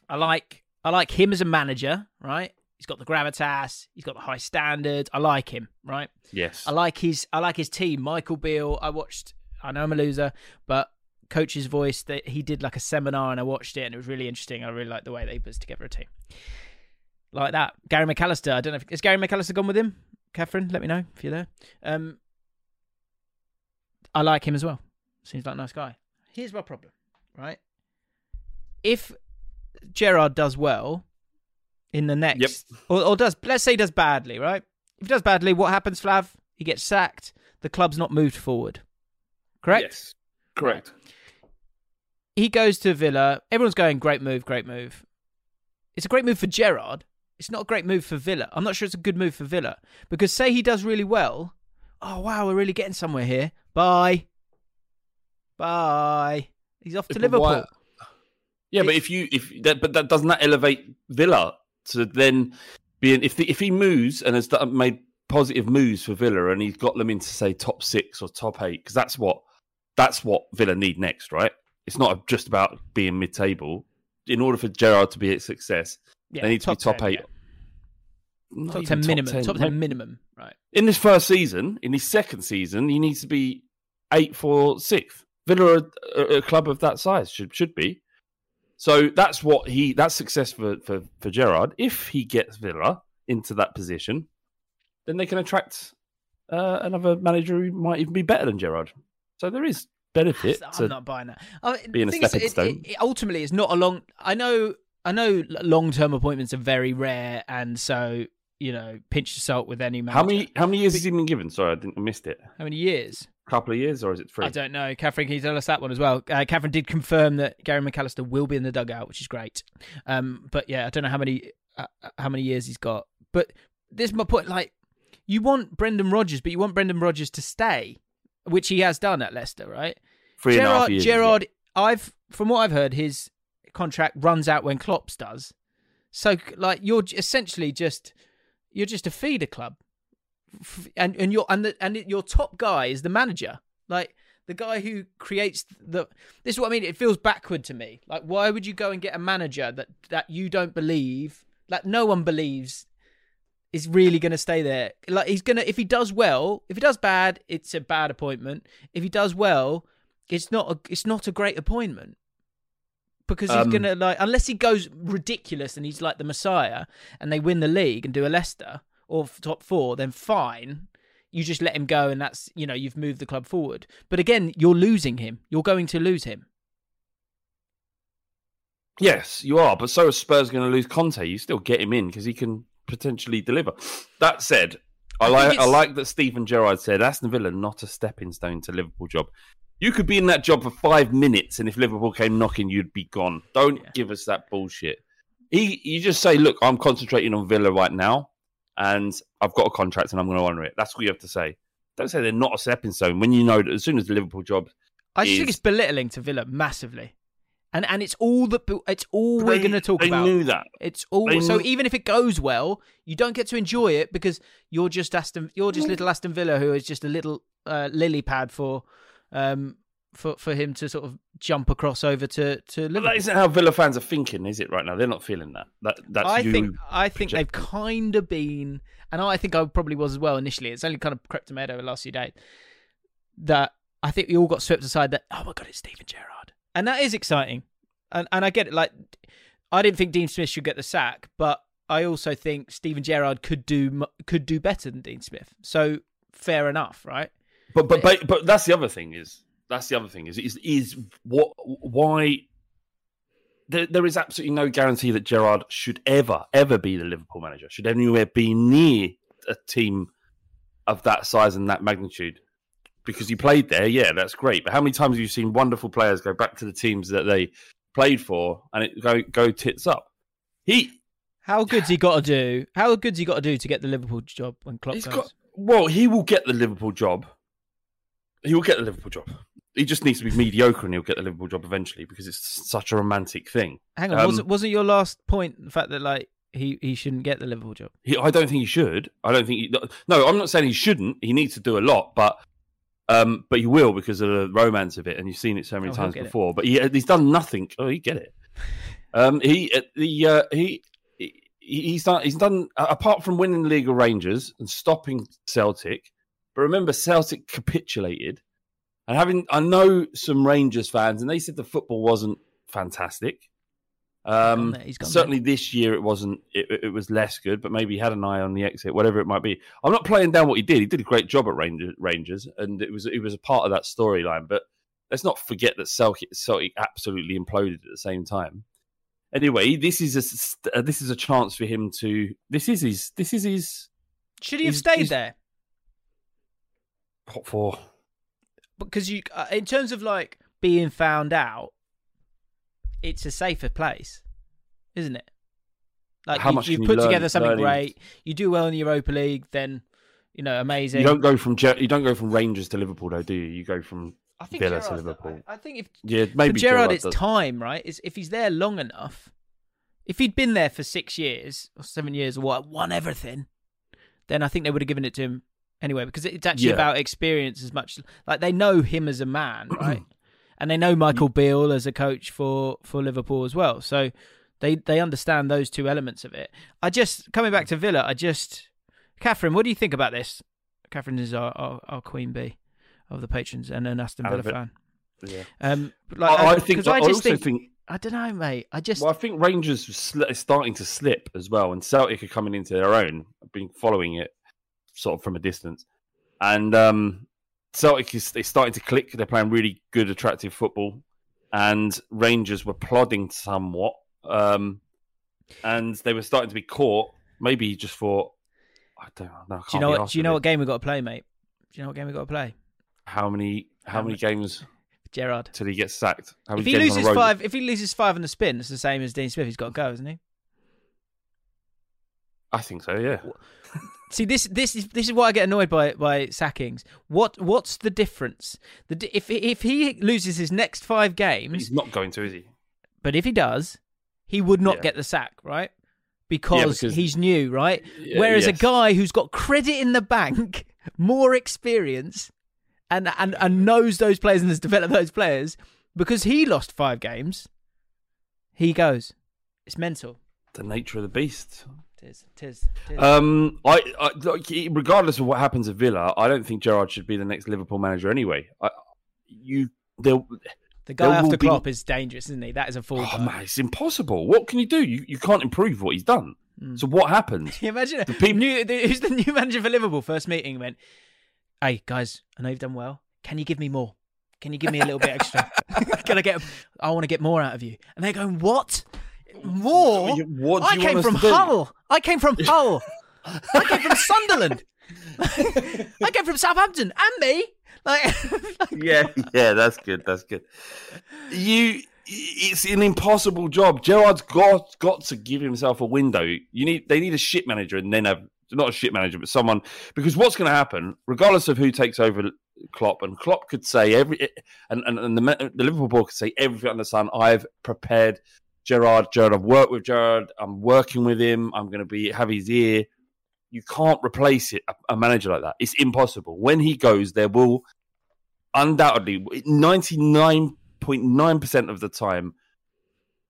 I like I like him as a manager. Right, he's got the gravitas. He's got the high standards. I like him. Right. Yes. I like his I like his team. Michael Beale. I watched. I know I'm a loser, but coach's voice that he did like a seminar and I watched it and it was really interesting. I really liked the way they put together a team like that. Gary McAllister. I don't know if is Gary McAllister gone with him. Catherine, let me know if you're there. Um, I like him as well. Seems like a nice guy. Here's my problem, right? If Gerrard does well in the next, or, or does let's say he does badly, right? If he does badly, what happens, Flav? He gets sacked. The club's not moved forward. Correct. Yes. Correct. He goes to Villa. Everyone's going, great move, great move. It's a great move for Gerrard. It's not a great move for Villa. I'm not sure it's a good move for Villa because say he does really well. Oh wow, we're really getting somewhere here. Bye. Bye. He's off to Liverpool. why- Yeah, but If- you if that but that doesn't that elevate Villa to then being if the, if he moves and has made positive moves for Villa and he's got them into say top six or top eight because that's what that's what Villa need next, right? It's not just about being mid table. In order for Gerrard to be a success, Yeah, they need to be top 10, eight. yeah. Top ten minimum. Top ten minimum. Right. In this first season, in his second season, he needs to be eight for sixth. Villa a, a club of that size should should be. So that's what he that's success for, for, for Gerrard. If he gets Villa into that position, then they can attract uh, another manager who might even be better than Gerrard. So there is benefit. I'm not buying that. The being a thing is, stepping stone. it- it ultimately, it's not a long. I know. I know. Long term appointments are very rare, and so you know, pinch the salt with any manager. How many how many years has he been given? Sorry, I didn't I missed it. How many years? A couple of years, or is it three? I don't know. Catherine, can you tell us that one as well? Uh, Catherine did confirm that Gary McAllister will be in the dugout, which is great. Um, but yeah, I don't know how many uh, how many years he's got. But this is my point. Like, you want Brendan Rodgers, but you want Brendan Rodgers to stay, which he has done at Leicester, right? Three and a half Gerrard, years. Gerrard, I've from what I've heard, his contract runs out when Klopp's does. So, like, you're essentially just you're just a feeder club, and and your and the, and your top guy is the manager, like the guy who creates the. This is what I mean. It feels backward to me. Like, why would you go and get a manager that that you don't believe, that no one believes, is really going to stay there? Like, he's gonna if he does well, if he does bad, it's a bad appointment. If he does well, it's not a it's not a great appointment because he's Um, gonna like unless he goes ridiculous and he's like the messiah and they win the league and do a Leicester or top four, then fine. You just let him go, and that's you know you've moved the club forward. But again, you're losing him. You're going to lose him. Yes, you are, but so is Spurs going to lose Conte. You still get him in because he can potentially deliver. That said, I, I like I like that Steven Gerrard said Aston Villa not a stepping stone to Liverpool job. You could be in that job for five minutes, and if Liverpool came knocking, you'd be gone. Don't Yeah. give us that bullshit. He, you just say, look, I'm concentrating on Villa right now, and I've got a contract, and I'm going to honour it. That's what you have to say. Don't say they're not a stepping stone when you know that as soon as the Liverpool job I just think it's belittling to Villa massively, and and it's all that it's all we're going to talk they about. knew that. It's all They so knew- even if it goes well, you don't get to enjoy it because you're just Aston, you're just little Aston Villa who is just a little uh, lily pad for, um, for for him to sort of jump across over to to But that isn't how Villa fans are thinking, is it? Right now, they're not feeling that. That that's I think I think they've kind of been, and I think I probably was as well initially. It's only kind of crept to my head over the last few days that I think we all got swept aside. That oh my god, it's Steven Gerrard, and that is exciting, and and I get it. Like I didn't think Dean Smith should get the sack, but I also think Steven Gerrard could do could do better than Dean Smith. So fair enough, right? But but but but that's the other thing is that's the other thing is is is what why there, there is absolutely no guarantee that Gerrard should ever ever be the Liverpool manager. Should anywhere be near a team of that size and that magnitude. Because he played there, yeah, that's great. But how many times have you seen wonderful players go back to the teams that they played for and it go go tits up? He How good's he got to do? How good's he got to do to get the Liverpool job when Klopp goes? got well, he will get the Liverpool job. He will get the Liverpool job. He just needs to be mediocre, and he'll get the Liverpool job eventually because it's such a romantic thing. Hang on, Um, wasn't wasn't your last point the fact that like he he shouldn't get the Liverpool job? He, I don't think he should. I don't think he. No, I'm not saying he shouldn't. He needs to do a lot, but um, but he will because of the romance of it, and you've seen it so many Oh, times get it. before. But he, he's done nothing. Oh, he get it. Um, he uh, the uh, he. he- He's done. He's done apart from winning the league of Rangers and stopping Celtic. But remember, Celtic capitulated, and having I know some Rangers fans, and they said the football wasn't fantastic. Um, there, gone certainly this year it wasn't. It, it was less good, but maybe he had an eye on the exit, whatever it might be. I'm not playing down what he did. He did a great job at Rangers, Rangers and it was it was a part of that storyline. But let's not forget that Celtic, Celtic absolutely imploded at the same time. Anyway, this is a uh, this is a chance for him to. This is his. This is his. Should he have stayed he's- there? What for? Because you, uh, in terms of like being found out, it's a safer place, isn't it? Like How you, much you've you put learn- together something learning? great. You do well in the Europa League, then you know amazing. You don't go from you don't go from Rangers to Liverpool, though, do you? You go from I think Villa to Liverpool. I, I think if yeah, maybe for Gerrard, Gerrard it's does. time, right? Is if he's there long enough. If he'd been there for six years or seven years or what, won everything, then I think they would have given it to him anyway because it's actually Yeah. about experience as much. Like they know him as a man, right? and they know Michael Beale as a coach for for Liverpool as well. So they they understand those two elements of it. I just coming back to Villa. I just Catherine, what do you think about this? Catherine is our our, our queen bee of the patrons and an Aston Villa fan. Yeah. Um, like, I, I think. 'cause I, I just also think, think. I don't know, mate. I just Well, I think Rangers are sli- are starting to slip as well, and Celtic are coming into their own. I've been following it sort of from a distance, and um, Celtic is they're starting to click. They're playing really good, attractive football, and Rangers were plodding somewhat, um, and they were starting to be caught. Maybe he just thought, I don't know. I do you know what? Do you know it. what game we got to play, mate? Do you know what game we got to play? How many? How How many many- games Gerrard. till he gets sacked? How If he loses five, if he loses five on the spin, it's the same as Dean Smith. He's got to go, isn't he? I think so. Yeah. See, this this is this is why I get annoyed by by sackings. What what's the difference? The if if he loses his next five games, He's not going to, is he? but if he does, he would not Yeah. get the sack, right? Because, because- he's new, right? Yeah, Whereas yes. a guy who's got credit in the bank, more experience, and and and knows those players and has developed those players, because he lost five games, he goes. It's mental. The nature of the beast. Tis, tis, tis. Um, I, I regardless of what happens at Villa, I don't think Gerrard should be the next Liverpool manager anyway. I, you, there, the guy there after be- Klopp is dangerous, isn't he? That is a full. oh man, it's impossible. What can you do? You, you can't improve what he's done. Mm. So what happens? Imagine The peop- new, the, who's the new manager for Liverpool? First meeting went, "Hey guys, I know you've done well. Can you give me more? Can you give me a little bit extra? Can I get? I want to get more out of you." And they're going, "What? More? What do I came from? Hull. I came from Hull. I came from Sunderland. I came from Southampton, and me. Like, yeah, yeah, that's good. That's good. You, it's an impossible job. Gerrard's got got to give himself a window. You need they need a shit manager and then have not a shit manager, but someone because what's going to happen, regardless of who takes over Klopp, and Klopp could say every and and, and the, the Liverpool board could say everything under the sun. I've prepared Gerrard. Gerrard, I've worked with Gerrard. I'm working with him. I'm going to be have his ear. You can't replace it, a, manager like that. It's impossible. When he goes, there will undoubtedly 99.9% of the time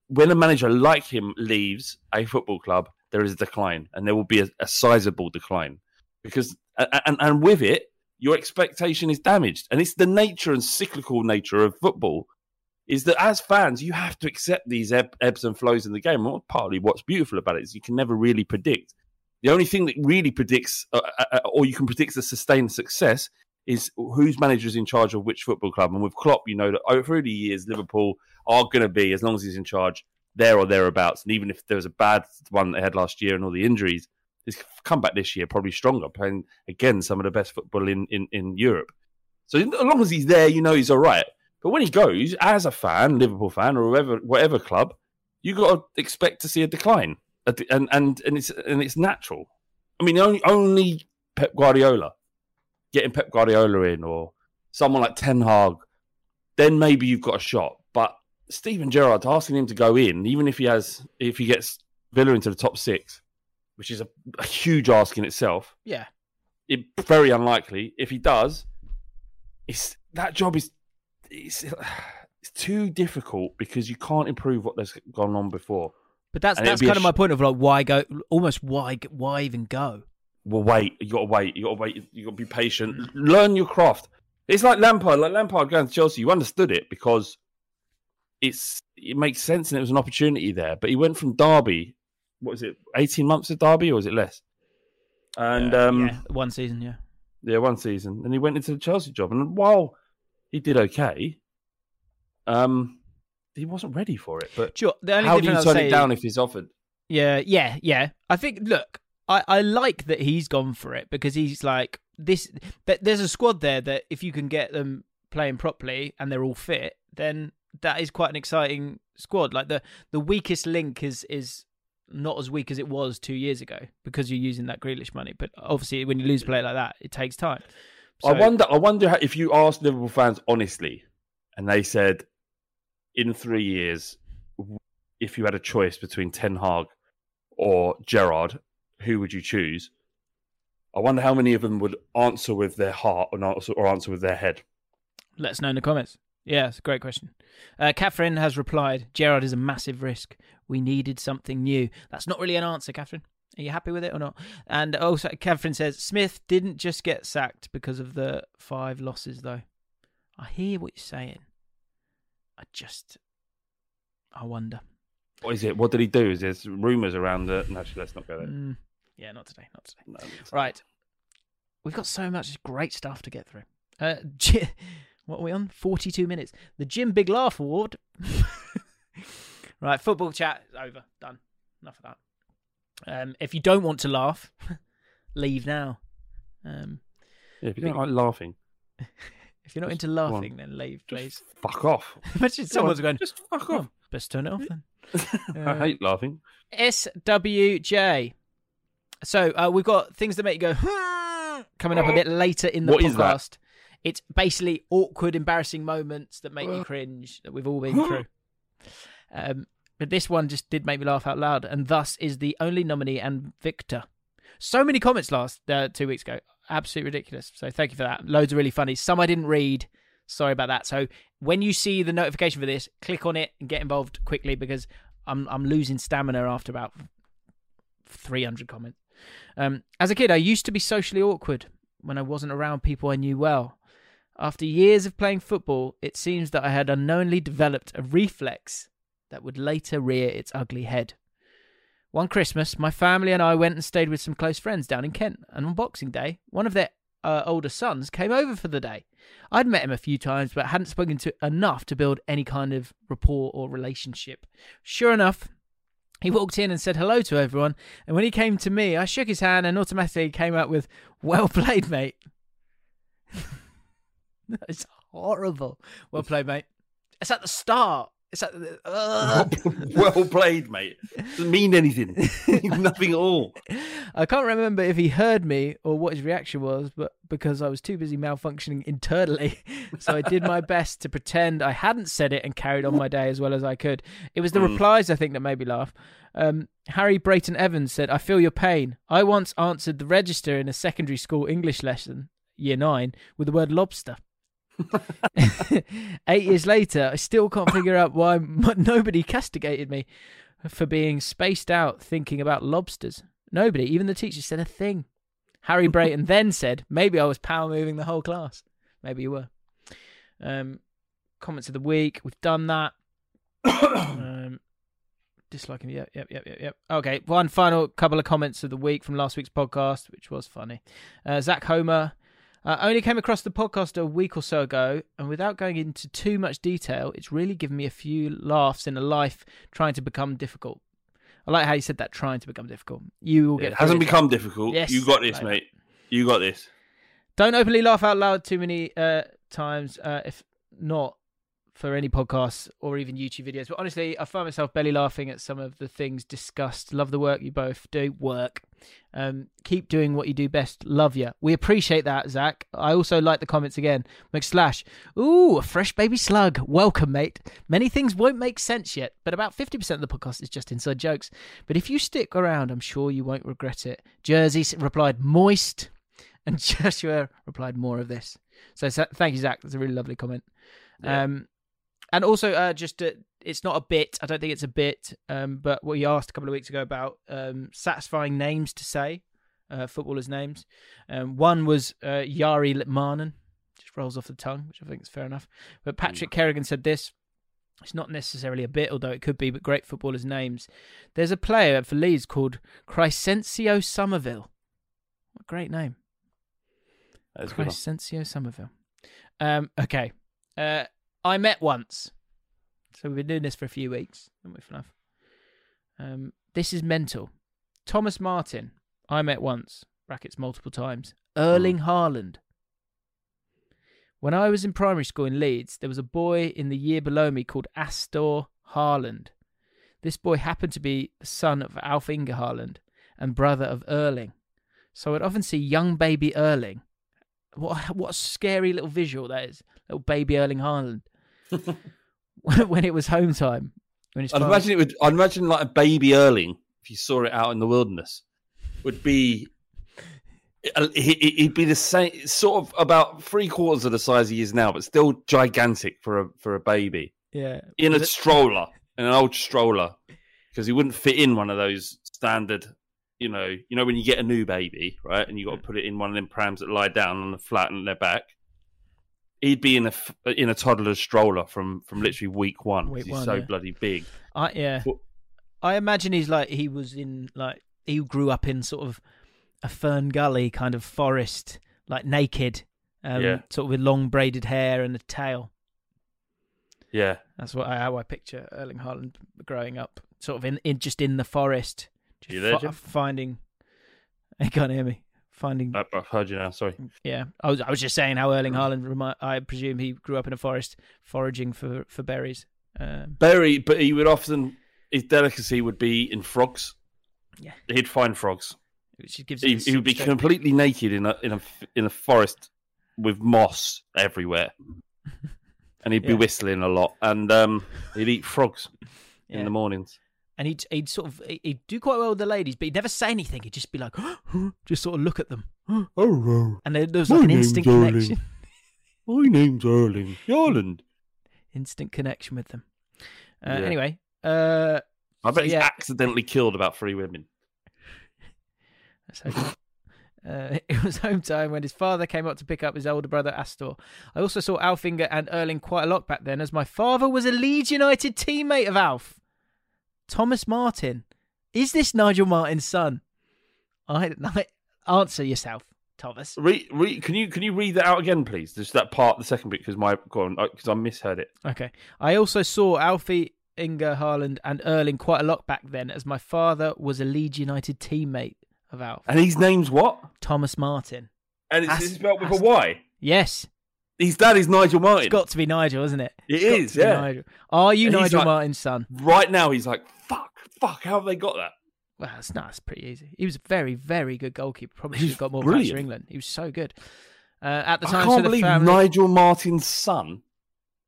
when a manager like him leaves a football club there is a decline and there will be a, a sizable decline because and, and with it your expectation is damaged and it's the nature and cyclical nature of football is that as fans you have to accept these eb- ebbs and flows in the game and partly what's beautiful about it is you can never really predict the only thing that really predicts uh, uh, or you can predict the sustained success is whose manager is in charge of which football club. And with Klopp, you know that over the years, Liverpool are going to be, as long as he's in charge, there or thereabouts. And even if there was a bad one they had last year and all the injuries, he's come back this year probably stronger, playing again some of the best football in, in, in Europe. So as long as he's there, you know he's all right. But when he goes, as a fan, Liverpool fan, or whoever, whatever club, you got to expect to see a decline, and and and it's and it's natural. I mean, only only Pep Guardiola getting Pep Guardiola in or someone like Ten Hag, then maybe you've got a shot. But Steven Gerrard asking him to go in, even if he has, if he gets Villa into the top six, which is a, a huge ask in itself, yeah, it very unlikely. If he does, it's that job is it's, it's too difficult because you can't improve what there's gone on before. but that's And that's kind of my point of like why go? Almost why why even go? Well, wait. You got to wait. You got to wait. You got to be patient. Learn your craft. It's like Lampard. Like Lampard going to Chelsea. You understood it because it's it makes sense and it was an opportunity there. But he went from Derby. What was it? Eighteen months at Derby, or was it less? And um, yeah, one season, yeah. yeah, one season. And he went into the Chelsea job. And while he did okay, um, he wasn't ready for it. But Sure. The only how do you I'll turn say, it down if he's offered? Yeah, yeah, yeah. I think. Look, I, I like that he's gone for it because he's like this. That there's a squad there that if you can get them playing properly and they're all fit, then that is quite an exciting squad. Like the the weakest link is is not as weak as it was two years ago because you're using that Grealish money. But obviously, when you lose a player like that, it takes time. I wonder. I wonder how, if you asked Liverpool fans honestly, and they said, in three years, if you had a choice between Ten Hag or Gerrard, who would you choose? I wonder how many of them would answer with their heart or answer, or answer with their head. Let us know in the comments. Yeah, it's a great question. Uh, Catherine has replied, Gerrard is a massive risk. We needed something new. That's not really an answer, Catherine. Are you happy with it or not? And also, Catherine says, Smith didn't just get sacked because of the five losses, though. I hear what you're saying. I just, I wonder. What is it? What did he do? Is there's rumours around that? No, actually, let's not go there. Mm, yeah, not today, not today. No, Right. We've got so much great stuff to get through. Uh, what are we on? 42 minutes. The Jim Big Laugh Award. right, football chat is over. Done. Enough of that. Um, if you don't want to laugh, leave now. Um, Yeah, if you don't like laughing, if you're not into go on. laughing, then leave, just please. fuck off. Imagine someone's going, Just fuck oh, off. best turn it off then. I Uh, hate laughing. SWJ. So uh, we've got things that make you go "Hmm," coming up a bit later in the What podcast. It's basically awkward, embarrassing moments that make you cringe that we've all been through. Um, but this one just did make me laugh out loud, and thus is the only nominee and victor. So many comments last uh, two weeks ago, absolutely ridiculous. So thank you for that. Loads are really funny. Some I didn't read. Sorry about that. So when you see the notification for this, click on it and get involved quickly because I'm I'm losing stamina after about 300 comments. Um, as a kid, I used to be socially awkward when I wasn't around people I knew well. After years of playing football, it seems that I had unknowingly developed a reflex that would later rear its ugly head. One Christmas, my family and I went and stayed with some close friends down in Kent, and on Boxing Day, one of their uh, older sons came over for the day. I'd met him a few times, but hadn't spoken to enough to build any kind of rapport or relationship. Sure enough, he walked in and said hello to everyone, and when he came to me, I shook his hand and automatically came out with, Well played, mate. That's horrible. Well played, mate. It's at the start. It's at the. Well played, mate. It doesn't mean anything. Nothing at all. I can't remember if he heard me or what his reaction was, but because I was too busy malfunctioning internally, so I did my best to pretend I hadn't said it and carried on my day as well as I could. It was the Mm. replies I think that made me laugh. Um, Harry Brayton Evans said, "I feel your pain. I once answered the register in a secondary school English lesson, year nine, with the word lobster." Eight years later, I still can't figure out why nobody castigated me for being spaced out thinking about lobsters. Nobody, even the teacher, said a thing. Harry Brayton then said, "Maybe I was power moving the whole class. Maybe you were." Um, comments of the week. We've done that. um, disliking. Yep, yep, yep, yep, yep. Okay, one final couple of comments of the week from last week's podcast, which was funny. Uh, Zach Homer. Uh, only came across the podcast a week or so ago, and without going into too much detail, it's really given me a few laughs in a life trying to become difficult. I like how you said that, trying to become difficult. You will get. It hasn't become difficult. Yes, you got this, like mate. You got this. Don't openly laugh out loud too many uh, times, uh, if not for any podcasts or even YouTube videos. But honestly, I find myself belly laughing at some of the things discussed. Love the work you both do. Work. Um, keep doing what you do best. Love you. We appreciate that, Zach. I also like the comments again. McSlash. Ooh, a fresh baby slug. Welcome, mate. Many things won't make sense yet, but about 50% of the podcast is just inside jokes. But if you stick around, I'm sure you won't regret it. Jersey replied, moist. And Joshua replied, more of this. So, so thank you, Zach. That's a really lovely comment. Yeah. Um, and also, uh, just uh, it's not a bit. I don't think it's a bit. Um, but what you asked a couple of weeks ago about um, satisfying names to say, uh, footballers' names. Um, one was uh, Jari Litmanen, just rolls off the tongue, which I think is fair enough. But Patrick Kerrigan said this. It's not necessarily a bit, although it could be, but great footballers' names. There's a player for Leeds called Crysencio Summerville. What a great name. That's a good. one. Crysencio Summerville. Um, okay. Uh, I met once. So we've been doing this for a few weeks, haven't we, Flav? Um, this is mental. Thomas Martyn. I met once. Brackets multiple times. Erling Haaland. When I was in primary school in Leeds, there was a boy in the year below me called Astor Haaland. This boy happened to be the son of Alf Inge Haaland and brother of Erling. So I'd often see young baby Erling. What what a scary little visual that is. Little baby Erling Haaland. when it was home time. When his I'd imagine it would. I'd imagine like a baby Erling, if you saw it out in the wilderness, would be. he- he- He'd be the same, sort of about three quarters of the size he is now, but still gigantic for a for a baby yeah. in a it- stroller, in an old stroller, because he wouldn't fit in one of those standard. You know, you know when you get a new baby, right, and you got to put it in one of them prams that lie down on the flat on their back. He'd be in a in a toddler's stroller from from literally week one. Week he's one, so yeah. bloody big. I yeah. Well- I imagine he's like he was in like he grew up in sort of a fern gully kind of forest, like naked, um, Yeah. sort of with long braided hair and a tail. Yeah, That's what I, how I picture Erling Haaland growing up, sort of in, in just in the forest, just You there, fi- finding. You can't hear me. Finding, I- I've heard you now. Sorry. yeah. I was I was just saying how Erling Haaland. Remi- I presume he grew up in a forest, foraging for for berries. Um, Berry, but he would often his delicacy would be in frogs. Yeah. he'd find frogs. which gives he, he would be strength. completely naked in a in a in a forest with moss everywhere, and he'd be Yeah. whistling a lot. And um, he'd eat frogs Yeah. in the mornings. And he'd he'd sort of he'd do quite well with the ladies, but he'd never say anything. He'd just be like, just sort of look at them, Oh, and there, there was My like an instant Erling. connection, my name's Erling Haaland. instant connection with them. Uh, Yeah. Anyway, uh, I bet So, he's yeah. accidentally killed about three women. Uh, it was home time when his father came up to pick up his older brother Astor. I also saw Alf Inge and Erling quite a lot back then, as my father was a Leeds United teammate of Alf. Thomas Martyn. Is this Nigel Martyn's son? I, I answer yourself, Thomas. Re, re, can you can you read that out again, please? Just that part, the second bit, because my go on, because I misheard it. Okay. I also saw Alfie, Inga, Haaland, and Erling quite a lot back then, as my father was a Leeds United teammate of Alf. And his name's what? Thomas Martyn. And it's, Ast- it's spelled with a Ast- Y. Yes. His dad is Nigel Martyn. It's got to be Nigel, isn't it? It It's is, yeah. Nigel. Are you And Nigel like- Martyn's son? Right now, he's like, fuck, fuck. How have they got that? Well, that's not. That's pretty easy. He was a very, very good goalkeeper. Probably should have got more caps for. England. He was so good. Uh, at the time, I can't believe family. Nigel Martyn's son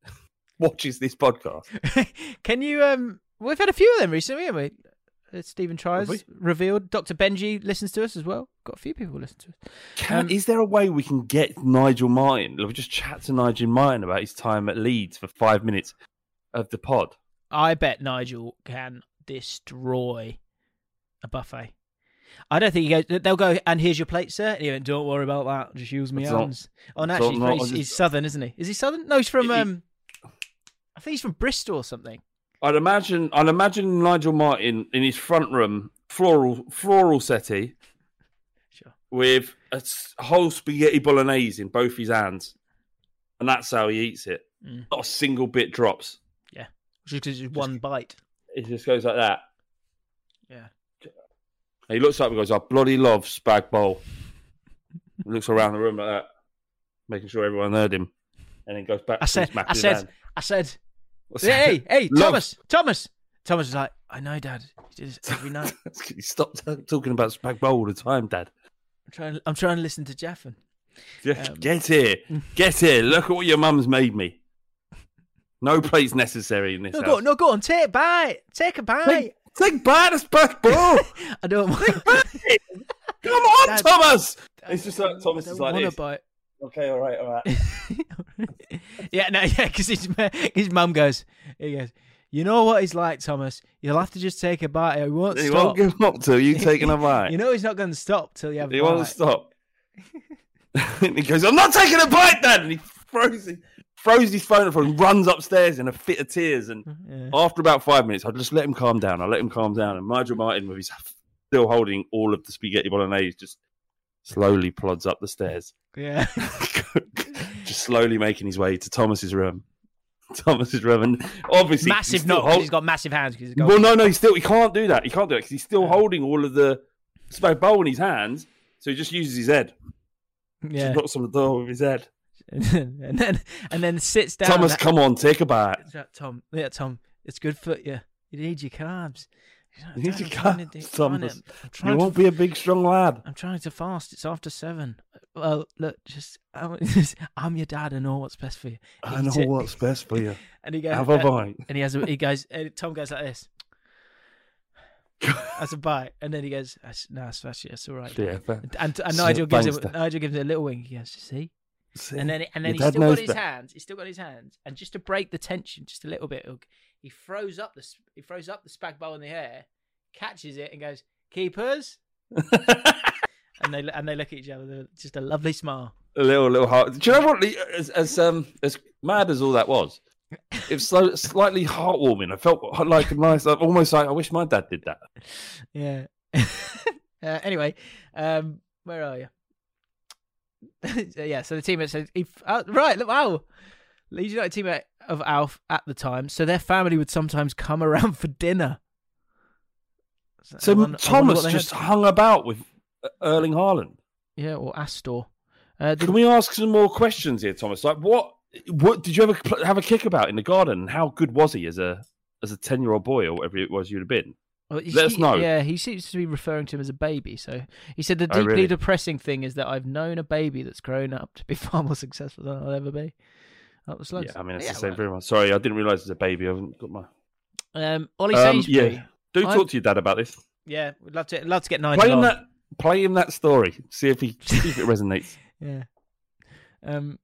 watches this podcast. Can you? Um, we've had a few of them recently, haven't we? Uh, Stephen tries we? revealed. Dr. Benji listens to us as well. Got a few people listen to us. Can, Um, is there a way we can get Nigel Martyn? We just chat to Nigel Martyn about his time at Leeds for five minutes of the pod. I bet Nigel can destroy a buffet. I don't think he goes. They'll go and here's your plate, sir. And he went, "Don't worry about that. Just use not- hands." oh, no, actually, he's, he's southern, isn't he? Is he southern? No, he's from. Um I think he's from Bristol or something. I'd imagine. I'd imagine Nigel Martyn in his front room, floral floral settee, Sure. with a whole spaghetti bolognese in both his hands, and that's how he eats it. Mm. Not a single bit drops. Yeah, just it's one bite. It just goes like that. Yeah. And he looks up and goes, "I bloody love spag bowl." looks around the room like that, making sure everyone heard him, and then goes back. I to said, I said, hand. I said, What's hey, that? hey, Love. Thomas, Thomas. Thomas was like, I know, Dad. He does this every night. Stop talking about spag bowl all the time, Dad. I'm trying. I'm trying to listen to Jaffin. Um, get here, get here. Look at what your mum's made me. No plates necessary in this No, house. go on, no, go on. Take a bite. Take a bite. Take, take bite of spag bowl. I don't want. Come on, Dad. Thomas. It's just like Thomas I is don't like want this. a bite. Okay, all right, all right. yeah, no, yeah, because his his mum goes, he goes, you know what he's like, Thomas. You'll have to just take a bite. He won't He stop. won't give up till you taking a bite. You know he's not going to stop till you have a he won't stop. and he goes, I'm not taking a bite, Dad. And he throws, his- throws his phone up and runs upstairs in a fit of tears. And mm-hmm, Yeah. after about five minutes, I just let him calm down. I let him calm down. And Nigel Martyn, with his still holding all of the spaghetti bolognese, just slowly plods up the stairs, yeah. just slowly making his way to Thomas's room. Thomas's room, and obviously massive. 'cause hold- He's got massive hands. 'cause he's a Well, no, no, he still he can't do that. He can't do it because he's still holding all of the bowl in his hands. So he just uses his head. yeah. Just knocks on the door with his head. and then and then sits down. Thomas, come on, take a bite. That Tom, yeah, Tom, it's good for you. You need your carbs. You need your I'm trying to carbs, to- Thomas. You won't to, be a big, strong lad. I'm trying to fast. It's after seven. Well, look, just I'm, I'm your dad. I know what's best for you. I know it. what's best for you. And he goes, Have a uh, bite. and he has a, he goes, and Tom goes like this. That's a bite, and then he goes, "No, that's, that's, that's all right." Yeah, And, and Nigel gives him Nigel gives him a little wink. He goes, "See," see, and then and then he's still got his that. hands. He's still got his hands, and just to break the tension just a little bit, he'll- throws up the he throws up the spag bowl in the air, catches it, and goes, "Keepers," and they and they look at each other. with Just a lovely smile. a little, little heart. Do you know what? As, as um as mad as all that was, it was so slightly heartwarming. I felt like a nice, almost like I wish my dad did that. Yeah. uh, anyway, um, where are you? yeah, so the teammate said, if, uh, right, look, wow. Leeds United teammate of Alf at the time, so their family would sometimes come around for dinner. So I wonder- Thomas just had- hung about with uh, Erling Haaland. yeah, or Astor. Uh, did, Can we ask some more questions here, Thomas? Like, what what did you ever have a kick about in the garden? How good was he as a as a ten year old boy or whatever it was you'd have been? Well, let us know. Yeah, he seems to be referring to him as a baby. So he said the Oh, deeply really? depressing thing is that I've known a baby that's grown up to be far more successful than I'll ever be. That was. Yeah, I mean it's Yeah, the same well, for everyone. Sorry, I didn't realise it's a baby. I haven't got my. Um, Ollie Um, Sainsbury. yeah, do I'm- talk to your dad about this. Yeah, we'd love to love to get Nigel Play him on. that. Play him that story. See if he see if it resonates. Yeah. Um,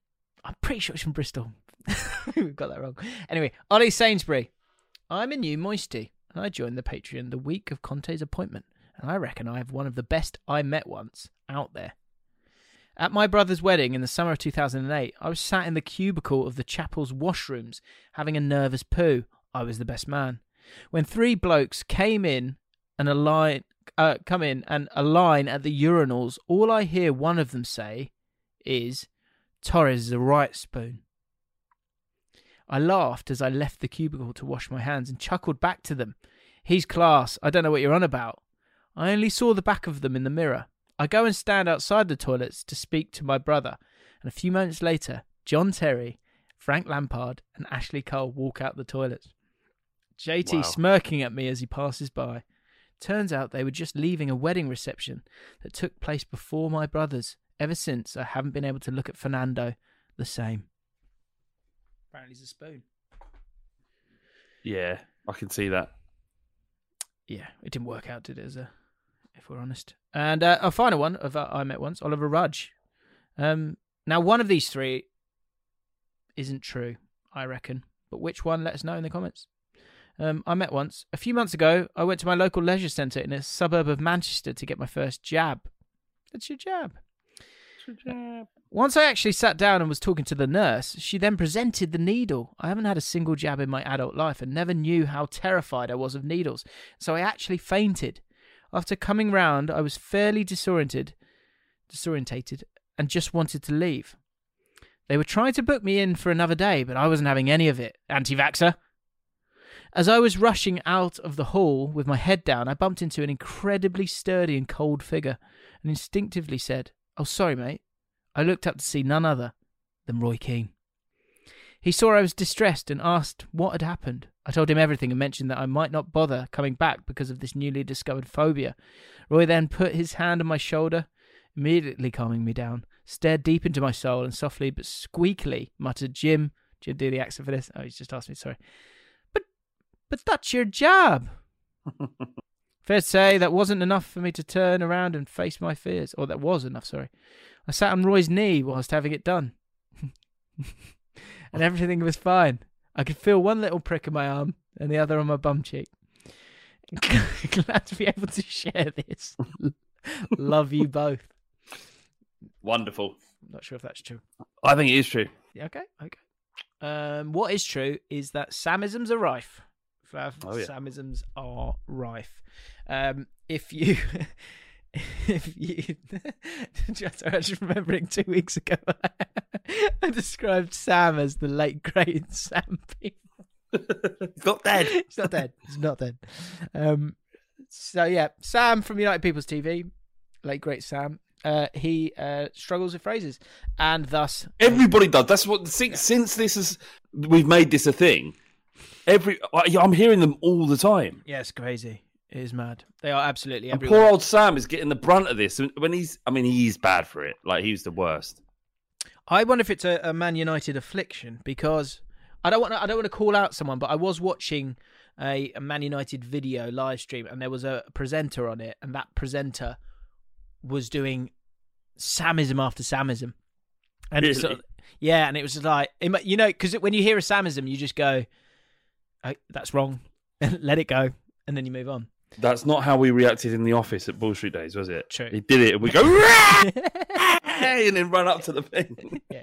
I'm pretty sure it's from Bristol. We've got that wrong. Anyway, Ollie Sainsbury. I'm a new moisty, and I joined the Patreon the week of Conte's appointment, and I reckon I have one of the best I met once out there. At my brother's wedding in the summer of 2008, I was sat in the cubicle of the chapel's washrooms having a nervous poo. I was the best man. When three blokes came in and a line, uh, come in and a line at the urinals, all I hear one of them say is, Torres is a right spoon. I laughed as I left the cubicle to wash my hands and chuckled back to them. He's class. I don't know what you're on about. I only saw the back of them in the mirror. I go and stand outside the toilets to speak to my brother, and a few moments later, John Terry, Frank Lampard, and Ashley Cole walk out the toilets. JT Wow. smirking at me as he passes by. Turns out they were just leaving a wedding reception that took place before my brother's. Ever since, I haven't been able to look at Fernando the same. Apparently, he's a spoon. Yeah, I can see that. Yeah, it didn't work out, did it? As a, if we're honest. And uh, a final one of uh, I met once, Oliver Rudge. Um, now, one of these three isn't true, I reckon. But which one? Let us know in the comments. Um, I met once a few months ago. I went to my local leisure centre in a suburb of Manchester to get my first jab. That's your jab. Once I actually sat down and was talking to the nurse, she then presented the needle. I haven't had a single jab in my adult life and never knew how terrified I was of needles, so I actually fainted. After coming round, I was fairly disoriented, disorientated, and just wanted to leave. They were trying to book me in for another day, but I wasn't having any of it. Anti-vaxxer. As I was rushing out of the hall with my head down, I bumped into an incredibly sturdy and cold figure and instinctively said, Oh, sorry, mate. I looked up to see none other than Roy Keane. He saw I was distressed and asked what had happened. I told him everything and mentioned that I might not bother coming back because of this newly discovered phobia. Roy then put his hand on my shoulder, immediately calming me down, stared deep into my soul, and softly but squeakily muttered, Jim, Jim, do the accent for this? Oh, he's just asked me, sorry. But, but that's your job. Fair to say that wasn't enough for me to turn around and face my fears. Or that was enough, sorry. I sat on Roy's knee whilst having it done. and everything was fine. I could feel one little prick in my arm and the other on my bum cheek. Glad to be able to share this. Love you both. Wonderful. Not sure if that's true. I think it is true. Yeah, okay, okay. Um, what is true is that Samisms are rife. Oh, yeah. Samisms are rife. Um, if you, if you, just, I was just remembering two weeks ago, I described Sam as the late great Sam Peel. He's not dead. He's not dead. He's not dead. Um, so yeah, Sam from United People's TV, late great Sam. Uh, he uh, struggles with phrases, and thus Everybody does. That's what since, since this is we've made this a thing. Every I- I'm hearing them all the time. Yeah, it's crazy. It is mad. They are absolutely And everywhere. poor old Sam is getting the brunt of this. When he's, I mean, he's bad for it. Like he's the worst. I wonder if it's a, a Man United affliction because I don't want to, I don't want to call out someone, but I was watching a, a Man United video live stream and there was a presenter on it, and that presenter was doing Samism after Samism, and sort Really? of- yeah, and it was like you know because when you hear a Samism, you just go, oh, "That's wrong," let it go, and then you move on. That's not how we reacted in the office at Bull Street Days, was it? True. He did it, and we go. Hey, and then run up to the thing. yeah.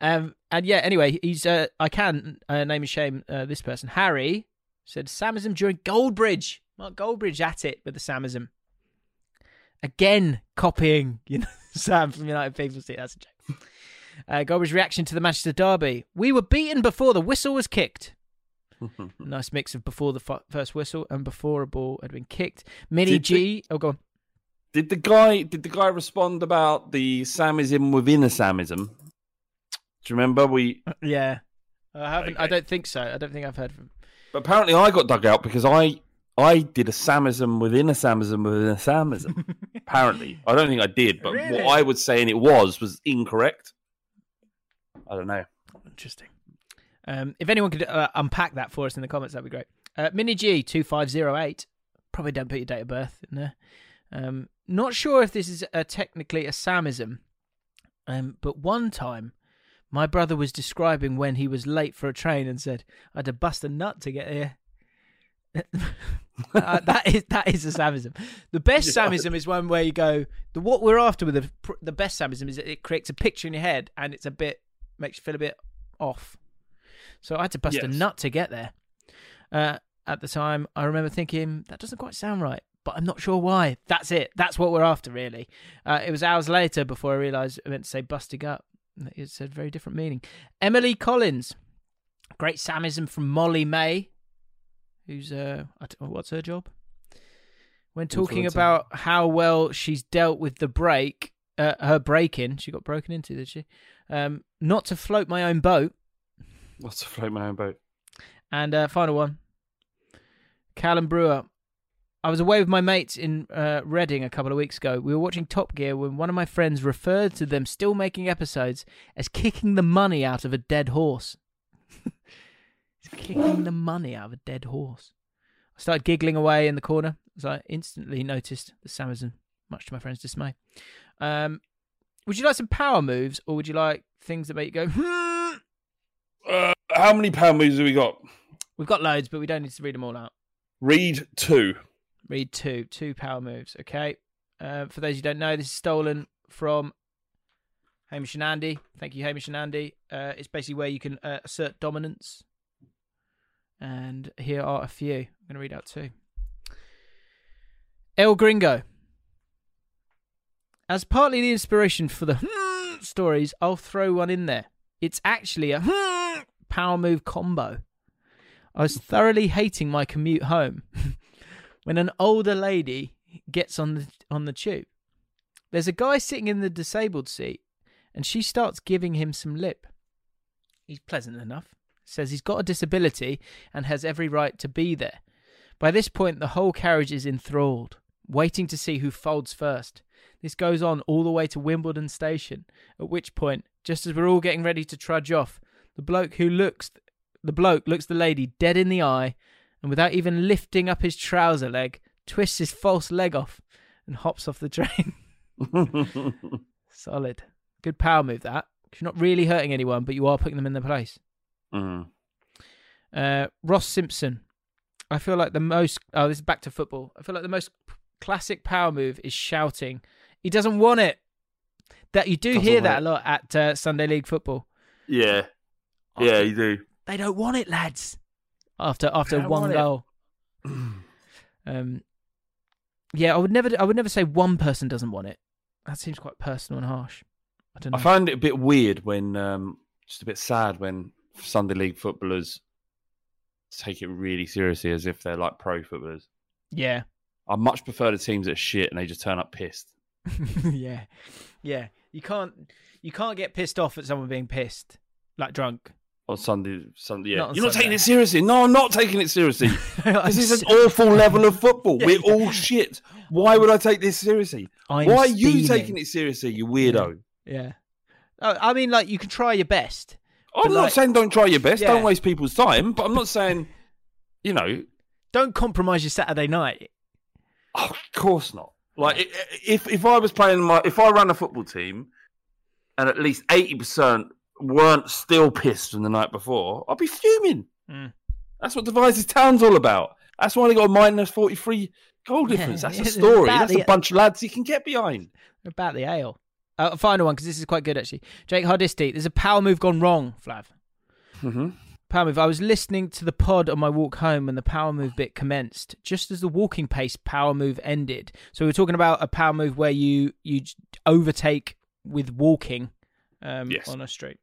Um, and yeah, anyway, he's. Uh, I can uh, name and shame uh, this person. Harry said Samism during Goldbridge. Mark Goldbridge at it with the Samism. Again, copying you know Sam from United People. See, that's a joke. Uh, Goldbridge reaction to the Manchester derby. We were beaten before the whistle was kicked. nice mix of before the f- first whistle and before a ball had been kicked. Mini Did G. Oh, go on. Did the guy did the guy respond about the Samism within a Samism? Do you remember we? Yeah. I haven't. I don't think so. I don't think I've heard from. But apparently, I got dug out because I I did a Samism within a Samism within a Samism. apparently, I don't think I did, but Really? what I was saying it was was incorrect. I don't know. Interesting. Um, if anyone could uh, unpack that for us in the comments, that'd be great. Uh, Mini G two five zero eight. Probably don't put your date of birth in there. Um, not sure if this is uh technically a Samism, um, but one time my brother was describing when he was late for a train and said, "I had to bust a nut to get here." Uh, that is that is a Samism. The best Yeah. Samism is one where you go. The what we're after with the the best Samism is that it creates a picture in your head and it's a bit makes you feel a bit off. So I had to bust a nut to get there. Uh, at the time, I remember thinking that doesn't quite sound right, but I'm not sure why. That's it. That's what we're after, really. Uh, it was hours later before I realised I meant to say busting up. It's a very different meaning. Emily Collins, great Samism from Molly-Mae, who's uh, what's her job? When talking Influencer. about how well she's dealt with the break, uh, her break-in, she got broken into, did she? Um, not to float my own boat. What's to float my own boat? And uh, final one, Callum Brewer. I was away with my mates in uh, Reading a couple of weeks ago. We were watching Top Gear when one of my friends referred to them still making episodes as kicking the money out of a dead horse. Kicking the money out of a dead horse. I started giggling away in the corner as I instantly noticed the Samazon, much to my friend's dismay. Um, would you like some power moves, or would you like things that make you go? Hmm? Uh, how many pound moves have we got? We've got loads, but we don't need to read them all out. Read two. Read two, two power moves. Okay. Uh, for those who don't know, this is stolen from Hamish and Andy. Thank you, Hamish and Andy. Uh, it's basically where you can uh, assert dominance. And here are a few. I'm going to read out two. El Gringo. As partly the inspiration for the stories, I'll throw one in there. It's actually a hmm power move combo. I was thoroughly hating my commute home when an older lady gets on the on the tube. There's a guy sitting in the disabled seat, and she starts giving him some lip. He's pleasant enough, says he's got a disability and has every right to be there. By this point, the whole carriage is enthralled, waiting to see who folds first. This goes on all the way to Wimbledon station, at which point, just as we're all getting ready to trudge off, the bloke who looks the bloke looks the lady dead in the eye and without even lifting up his trouser leg, twists his false leg off and hops off the train. Solid. Good power move that. You're not really hurting anyone, but you are putting them in their place. Mhm. Uh, Ross Simpson. I feel like the most. Oh, this is back to football. I feel like the most classic power move is shouting. He doesn't want it. That you do Doesn't hear want that a lot at uh, Sunday League football. Yeah. Yeah, you do. They don't want it, lads. After after one goal. Um, yeah, I would never. I would never say one person doesn't want it. That seems quite personal and harsh. I don't know. I find it a bit weird when, um, just a bit sad when Sunday League footballers take it really seriously as if they're like pro footballers. yeah, I much prefer the teams that are shit and they just turn up pissed. yeah, yeah. You can't. You can't get pissed off at someone being pissed, like drunk. On Sunday, Sunday, yeah. Not You're not taking it seriously. No, I'm not taking it seriously. This is an awful level of football. Yeah. We're all shit. Why would I take this seriously? I'm Why are you steaming. taking it seriously, you weirdo? Yeah. Oh, I mean, like you can try your best. I'm not like- saying don't try your best. Yeah. Don't waste people's time. But I'm not saying, you know, Don't compromise your Saturday night. Oh, of course not. Like if if I was playing my if I ran a football team and at least eighty percent weren't still pissed from the night before, I'd be fuming. Mm. That's what Devizes Town's all about. That's why they got a minus forty three goal Yeah, difference. That's a story. That's the- a bunch of lads you can get behind. About the ale. Uh, a final one because this is quite good actually. Jake Hardisty, there's a power move gone wrong, Flav. Mm-hmm. Power move. I was listening to the pod on my walk home when the power move bit commenced, just as the walking pace power move ended. So we were talking about a power move where you you overtake with walking um, Yes. on a street.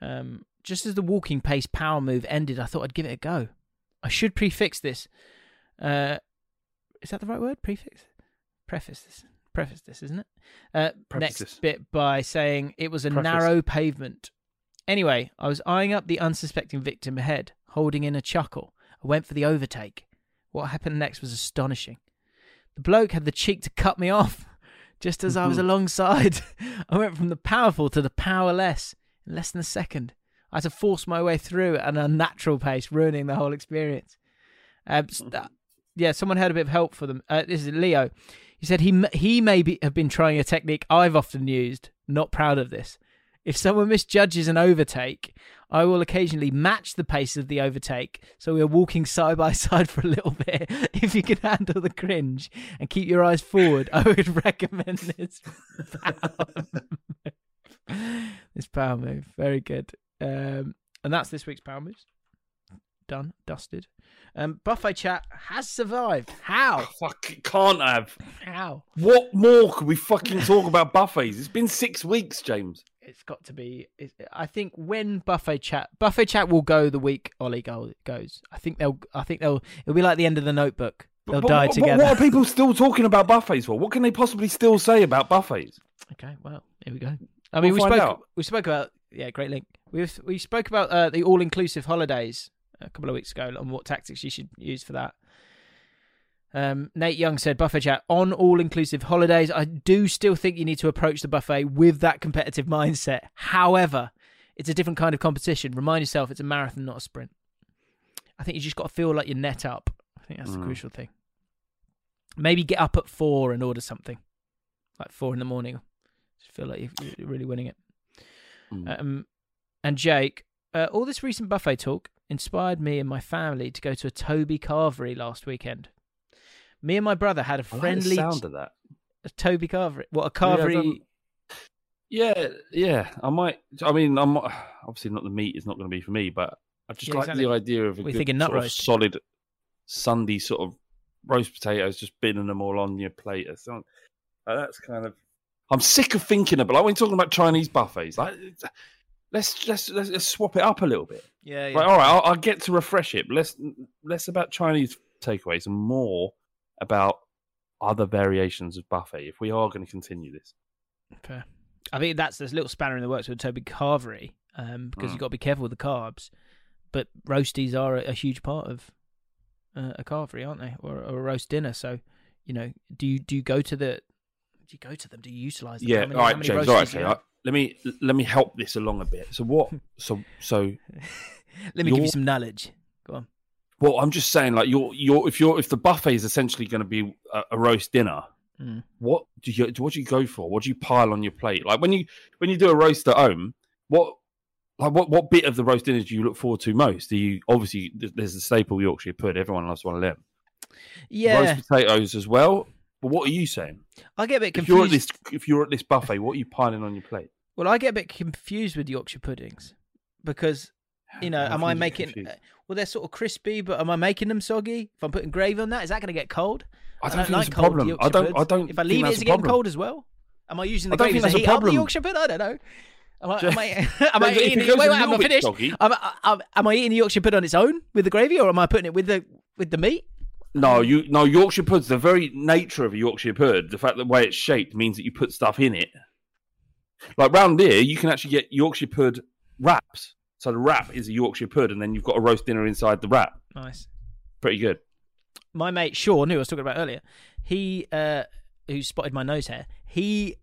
Um, just as the walking pace power move ended, I thought I'd give it a go. I should prefix this. Uh, is that the right word? Prefix? Preface this. Preface this, isn't it? Uh, next this. bit by saying it was a Preface. narrow pavement. Anyway, I was eyeing up the unsuspecting victim ahead, holding in a chuckle. I went for the overtake. What happened next was astonishing. The bloke had the cheek to cut me off just as I was alongside. I went from the powerful to the powerless in less than a second. I had to force my way through at an unnatural pace, ruining the whole experience. Um, yeah, someone had a bit of help for them. Uh, this is Leo. He said he he may be, have been trying a technique I've often used. Not proud of this. If someone misjudges an overtake, I will occasionally match the pace of the overtake, so we are walking side by side for a little bit. If you can handle the cringe and keep your eyes forward, I would recommend this this power move, very good. Um, and that's this week's power moves. Done, dusted. Um, buffet chat has survived. How? Fuck, it can't have. How? What more could we fucking talk about buffets? It's been six weeks, James. It's got to be. I think when buffet chat, buffet chat will go the week Ollie go, goes. I think they'll. I think they'll. It'll be like the end of the Notebook. They'll But die what, together. What are people still talking about buffets for? What can they possibly still say about buffets? Okay, well, here we go. I mean, We'll we spoke. out. We spoke about yeah, great link. We we spoke about uh, the all-inclusive holidays a couple of weeks ago and what tactics you should use for that. Um, Nate Young said, "Buffet chat on all-inclusive holidays. I do still think you need to approach the buffet with that competitive mindset. However, it's a different kind of competition. Remind yourself it's a marathon, not a sprint. I think you just got to feel like you're net up. I think that's the Mm. crucial thing. Maybe get up at four and order something, like four in the morning. Just feel like you- you're really winning it. Mm. Um, and Jake, uh, all this recent buffet talk inspired me and my family to go to a Toby Carvery last weekend. Me and my brother had a I like the friendly sound of that. a Toby Carvery. What a Yeah, Carvery? don't- Yeah, yeah. I might. I mean, I'm not- obviously not the meat is not going to be for me, but I just Yeah, like exactly. the idea of a We're good sort of solid, Sunday sort of roast potatoes, just binning them all on your plate. Not- uh, that's kind of. I'm sick of thinking about like when you're talking about Chinese buffets. Like, let's let's let's, let's swap it up a little bit. yeah, yeah. Like, all right, I'll, I'll get to refresh it. Less less about Chinese takeaways and more about other variations of buffet. If we are going to continue this, Fair. I think that's there's a little spanner in the works with Toby Carvery um, because Mm. you've got to be careful with the carbs. But roasties are a, a huge part of uh, a carvery, aren't they, or, or a roast dinner? So, you know, do you do you go to the do you go to them? Do you utilize them? yeah. How many- all right, James. All right, roasties okay. you all have? right, let me let me help this along a bit. So what? so so Let me give you some knowledge. Go on. well, I'm just saying, like you're you're if you're if the buffet is essentially going to be a, a roast dinner. Mm. What do you what do you go for? What do you pile on your plate? Like when you when you do a roast at home, what like what what bit of the roast dinner do you look forward to most? Do you obviously there's the staple Yorkshire pud. Everyone loves one of them. Yeah, roast potatoes as well. But what are you saying? I get a bit If you're at confused. this if you're at this buffet, what are you piling on your plate? Well, I get a bit confused with Yorkshire puddings because you know, am I making? confused? uh, Well, they're sort of crispy, but am I making them soggy? If I'm putting gravy on that, is that going to get cold? I don't, don't think like it's a cold problem. I don't. I don't. If I leave it, is it getting cold as well? Am I using the gravy to heat up the. Yorkshire pud? I don't know. Am I, am I, am I eating Wait, wait, am I finished? I- am, am I eating the Yorkshire pudding on its own with the gravy, or am I putting it with the with the meat? No, you no Yorkshire puds. The very nature of a Yorkshire pud, the fact that the way it's shaped means that you put stuff in it. Like round here, you can actually get Yorkshire pud wraps. So the wrap is a Yorkshire pud, and then you've got a roast dinner inside the wrap. Nice. Pretty good. my mate Sean, who I was talking about earlier, he uh, who spotted my nose hair, he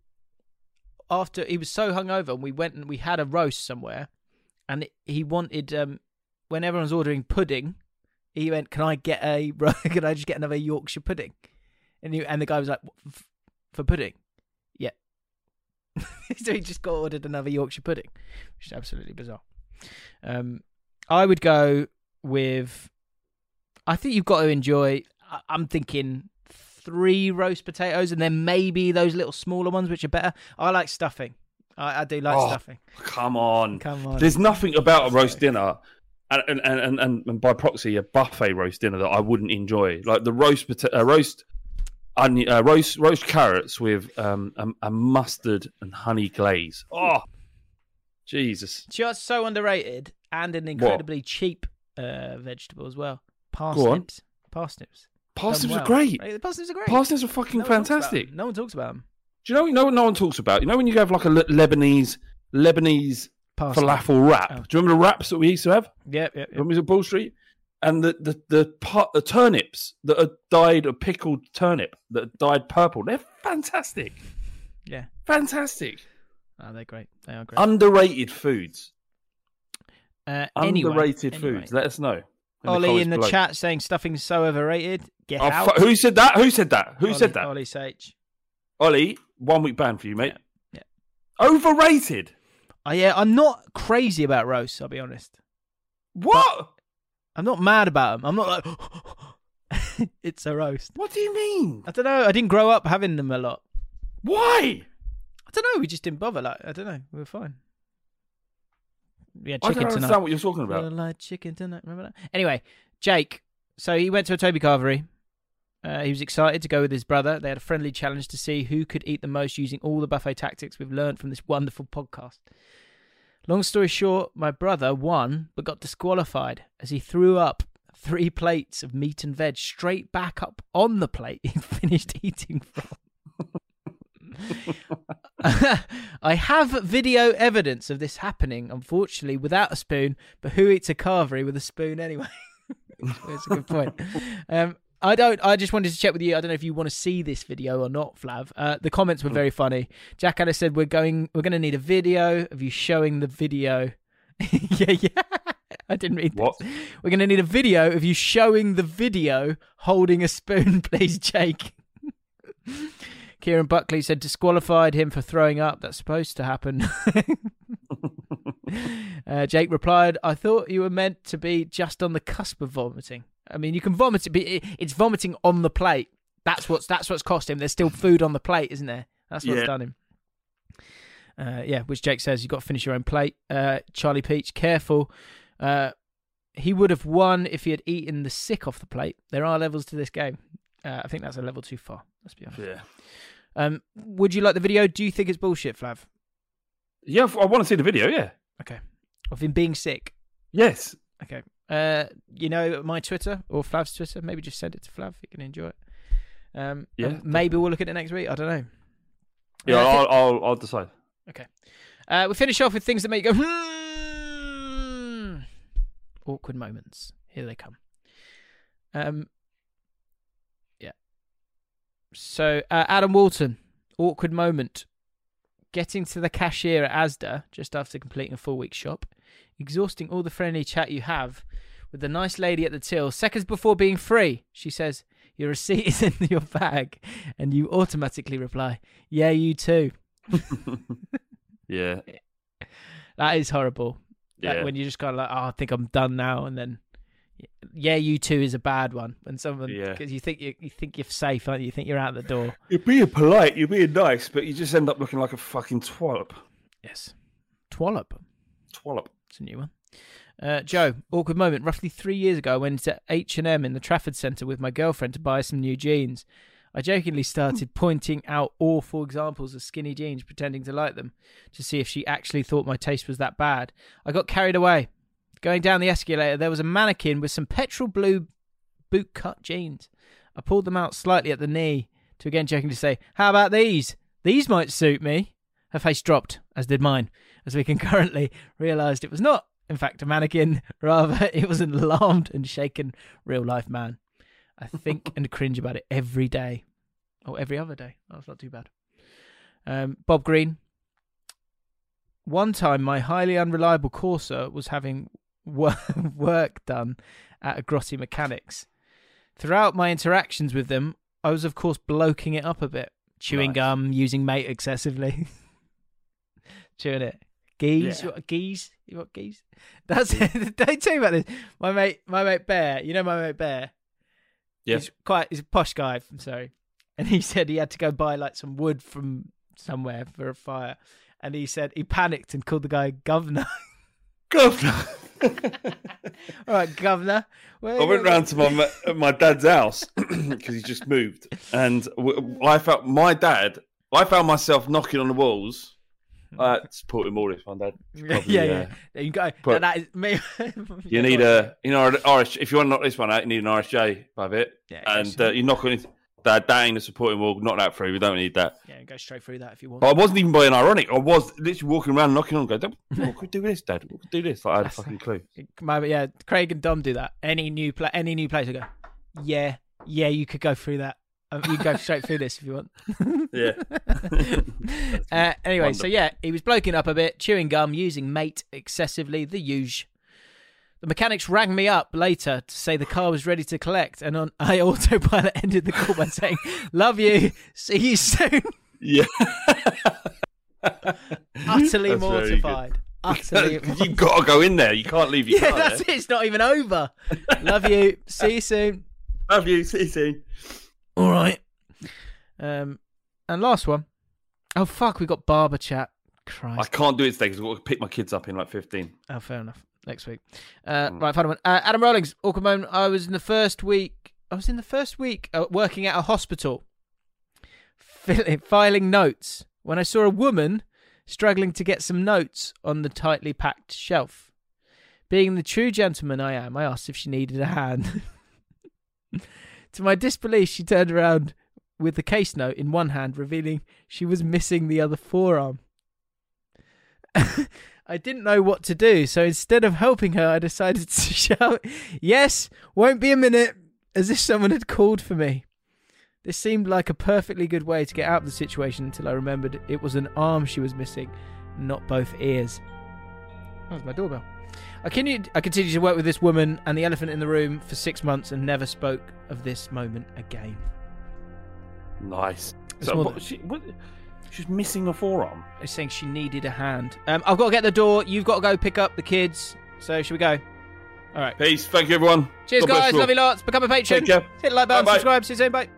after he was so hungover, and we went and we had a roast somewhere, and he wanted um, when everyone's ordering pudding, he went, "Can I get a can I just get another Yorkshire pudding?" And he, and the guy was like, "For pudding." Yeah. so he just got ordered another Yorkshire pudding, which is absolutely bizarre. Um, I would go with I think you've got to enjoy. I- I'm thinking three roast potatoes, and then maybe those little smaller ones, which are better. I like stuffing. I, I do like Oh, stuffing. Come on. Come on. There's nothing about a roast dinner, and and, and, and, by proxy, a buffet roast dinner that I wouldn't enjoy. Like the roast pota- uh, roast onion, uh, roast roast carrots with um, a, a mustard and honey glaze. Oh, Jesus! Just so underrated and an incredibly cheap uh, vegetable as well. Parsnips. Parsnips. Parsnips Done are great. Right, parsnips are great. Parsnips are fucking No one talks about fantastic. No one talks about them. Do you know? What no one talks about? You know when you have like a Le- Lebanese Lebanese Parsnips. falafel wrap? Oh. Do you remember the wraps that we used to have? Yep, yep, yep. when we was at Bull Street, and the the the, part, the turnips that are dyed a pickled turnip that are dyed purple. They're fantastic, Yeah. fantastic, Oh, they're great. They are great. underrated foods. uh, anyway, underrated anyway. foods. Let us know. in Ollie comments in the below. chat saying stuffing's so overrated. Get Oh, out. fu- who said that? Who said that? Who Ollie, said that? Ollie Sage. Ollie, one week ban for you, mate. Yeah, Overrated. Oh, yeah, I'm not crazy about roasts, I'll be honest. What? I'm not mad about them. I'm not like, it's a roast. what do you mean? I don't know. I didn't grow up having them a lot. Why? I don't know. We just didn't bother. Like, I don't know. We were fine. We had chicken I don't tonight. understand what you're talking about. Like chicken tonight. Remember that? Anyway, Jake. So he went to a Toby Carvery. Uh, he was excited to go with his brother. They had a friendly challenge to see who could eat the most using all the buffet tactics we've learned from this wonderful podcast. Long story short, my brother won but got disqualified as he threw up three plates of meat and veg straight back up on the plate he'd finished eating from. I have video evidence of this happening, unfortunately, without a spoon, but who eats a carvery with a spoon anyway? That's a good point. Um, I don't. I just wanted to check with you. I don't know if you want to see this video or not, Flav. Uh, the comments were very funny. Jack Alice said we're going. We're going to need a video of you showing the video. yeah, yeah. I didn't read What? this. We're going to need a video of you showing the video holding a spoon, please, Jake. Kieran Buckley said disqualified him for throwing up. That's supposed to happen. uh, Jake replied, "I thought you were meant to be just on the cusp of vomiting. I mean, you can vomit it, but it's vomiting on the plate. That's what's that's what's cost him. There's still food on the plate, isn't there? That's what's Yeah. done him." Uh, yeah, which Jake says you've got to finish your own plate. Uh, Charlie Peach, careful. Uh, he would have won if he had eaten the sick off the plate. There are levels to this game. Uh, I think that's a level too far. Let's be honest. Yeah. Um, would you like the video? Do you think it's bullshit, Flav? Yeah, I want to see the video. Yeah. Okay. Of him being sick? Yes. Okay. Uh, you know my Twitter or Flav's Twitter. Maybe just send it to Flav. He can enjoy it. Um, Yeah, maybe we'll look at it next week. I don't know. Yeah, Uh, I'll, I'll, I'll decide. Okay. Uh, we finish off with things that make you go hmm. Awkward moments. Here they come. Um. Yeah. So uh, Adam Walton, awkward moment. Getting to the cashier at ASDA just after completing a full week shop, exhausting all the friendly chat you have with the nice lady at the till. Seconds before being free, she says, "Your receipt is in your bag," and you automatically reply, "Yeah, you too." Yeah. That is horrible. Like, Yeah. when you just kind of like, oh, I think I'm done now, and then, yeah, you too is a bad one. When someone, Yeah. because you think you, you think you're safe, aren't you? You think you're out the door. You're being polite, you're being nice, but you just end up looking like a fucking twallop. Yes, twallop. Twallop. It's a new one. Uh, Joe, awkward moment. Roughly three years ago, I went to H and M in the Trafford Centre with my girlfriend to buy some new jeans. I jokingly started pointing out awful examples of skinny jeans, pretending to like them, to see if she actually thought my taste was that bad. I got carried away. Going down the escalator, there was a mannequin with some petrol blue boot cut jeans. I pulled them out slightly at the knee to again jokingly say, How about these? These might suit me. Her face dropped, as did mine, as we concurrently realised it was not, in fact, a mannequin. Rather, it was an alarmed and shaken real life man. I think and cringe about it every day. Oh, every other day. Oh, that's not too bad. Um, Bob Green. One time, my highly unreliable Corsa was having work done at a Grossi Mechanics. Throughout my interactions with them, I was, of course, bloking it up a bit, chewing gum, using mate excessively, chewing it. Geese, Yeah. you want geese? You want geese? That's it. Don't tell you about this. My mate, my mate Bear. You know my mate Bear. Yeah. He's quite. He's a posh guy. I'm sorry. and he said he had to go buy like some wood from somewhere for a fire, and he said he panicked and called the guy governor. Governor. All right, governor. I went round to my my dad's house because he just moved, and I felt my dad. I found myself knocking on the walls. Uh, supporting all this, one, dad. Yeah, Probably, yeah, uh, yeah. There you go. but- that is me. You need a, you know, an RS. If you want to knock this one out, you need an RSJ above it, Yeah, and uh, you knock on it. That, that ain't a supporting wall. Knock that through. We don't need that. yeah, go straight through that if you want. But I wasn't even being ironic. I was literally walking around knocking on, going, "Don't- "What could we do this, Dad? What could we do this?" Like, I had a fucking clue. Maybe, yeah, Craig and Dom do that. Any new play, any new place, I go, yeah, yeah, you could go through that. Um, you go straight through this if you want. Yeah. uh, anyway, so yeah, he was bloking up a bit, chewing gum, using mate excessively, the huge. The mechanics rang me up later to say the car was ready to collect, and on I autopilot ended the call by saying, "Love you, see you soon." Yeah. Utterly That's mortified. Utterly. You've got to go in there. You can't leave your yeah, car that's there. it. It's not even over. Love you. See you soon. Love you. See you soon. All right. Um, and last one. Oh fuck, we got barber chat. Christ. I can't do it today because I've got to pick my kids up in like 15. Oh, fair enough. Next week. Uh, Mm. Right, final one. Uh, Adam Rollings, awkward moment. I was in the first week. I was in the first week uh, working at a hospital, fill- filing notes when I saw a woman struggling to get some notes on the tightly packed shelf. Being the true gentleman I am, I asked if she needed a hand. to my disbelief, she turned around with the case note in one hand, revealing she was missing the other forearm. I didn't know what to do, so instead of helping her, I decided to shout, Yes, won't be a minute, as if someone had called for me. This seemed like a perfectly good way to get out of the situation until I remembered it was an arm she was missing, not both ears. That was my doorbell. I continued, I continued to work with this woman and the elephant in the room for six months and never spoke of this moment again. Nice. It's So what, than- she, what, she's missing a forearm. It's saying she needed a hand. Um, I've got to get the door. You've got to go pick up the kids. So, should we go? All right. Peace. Thank you, everyone. Cheers, God guys. Love you lots. Become a patron. Take care. Hit the like button. Bye-bye. Subscribe. See you soon. Bye.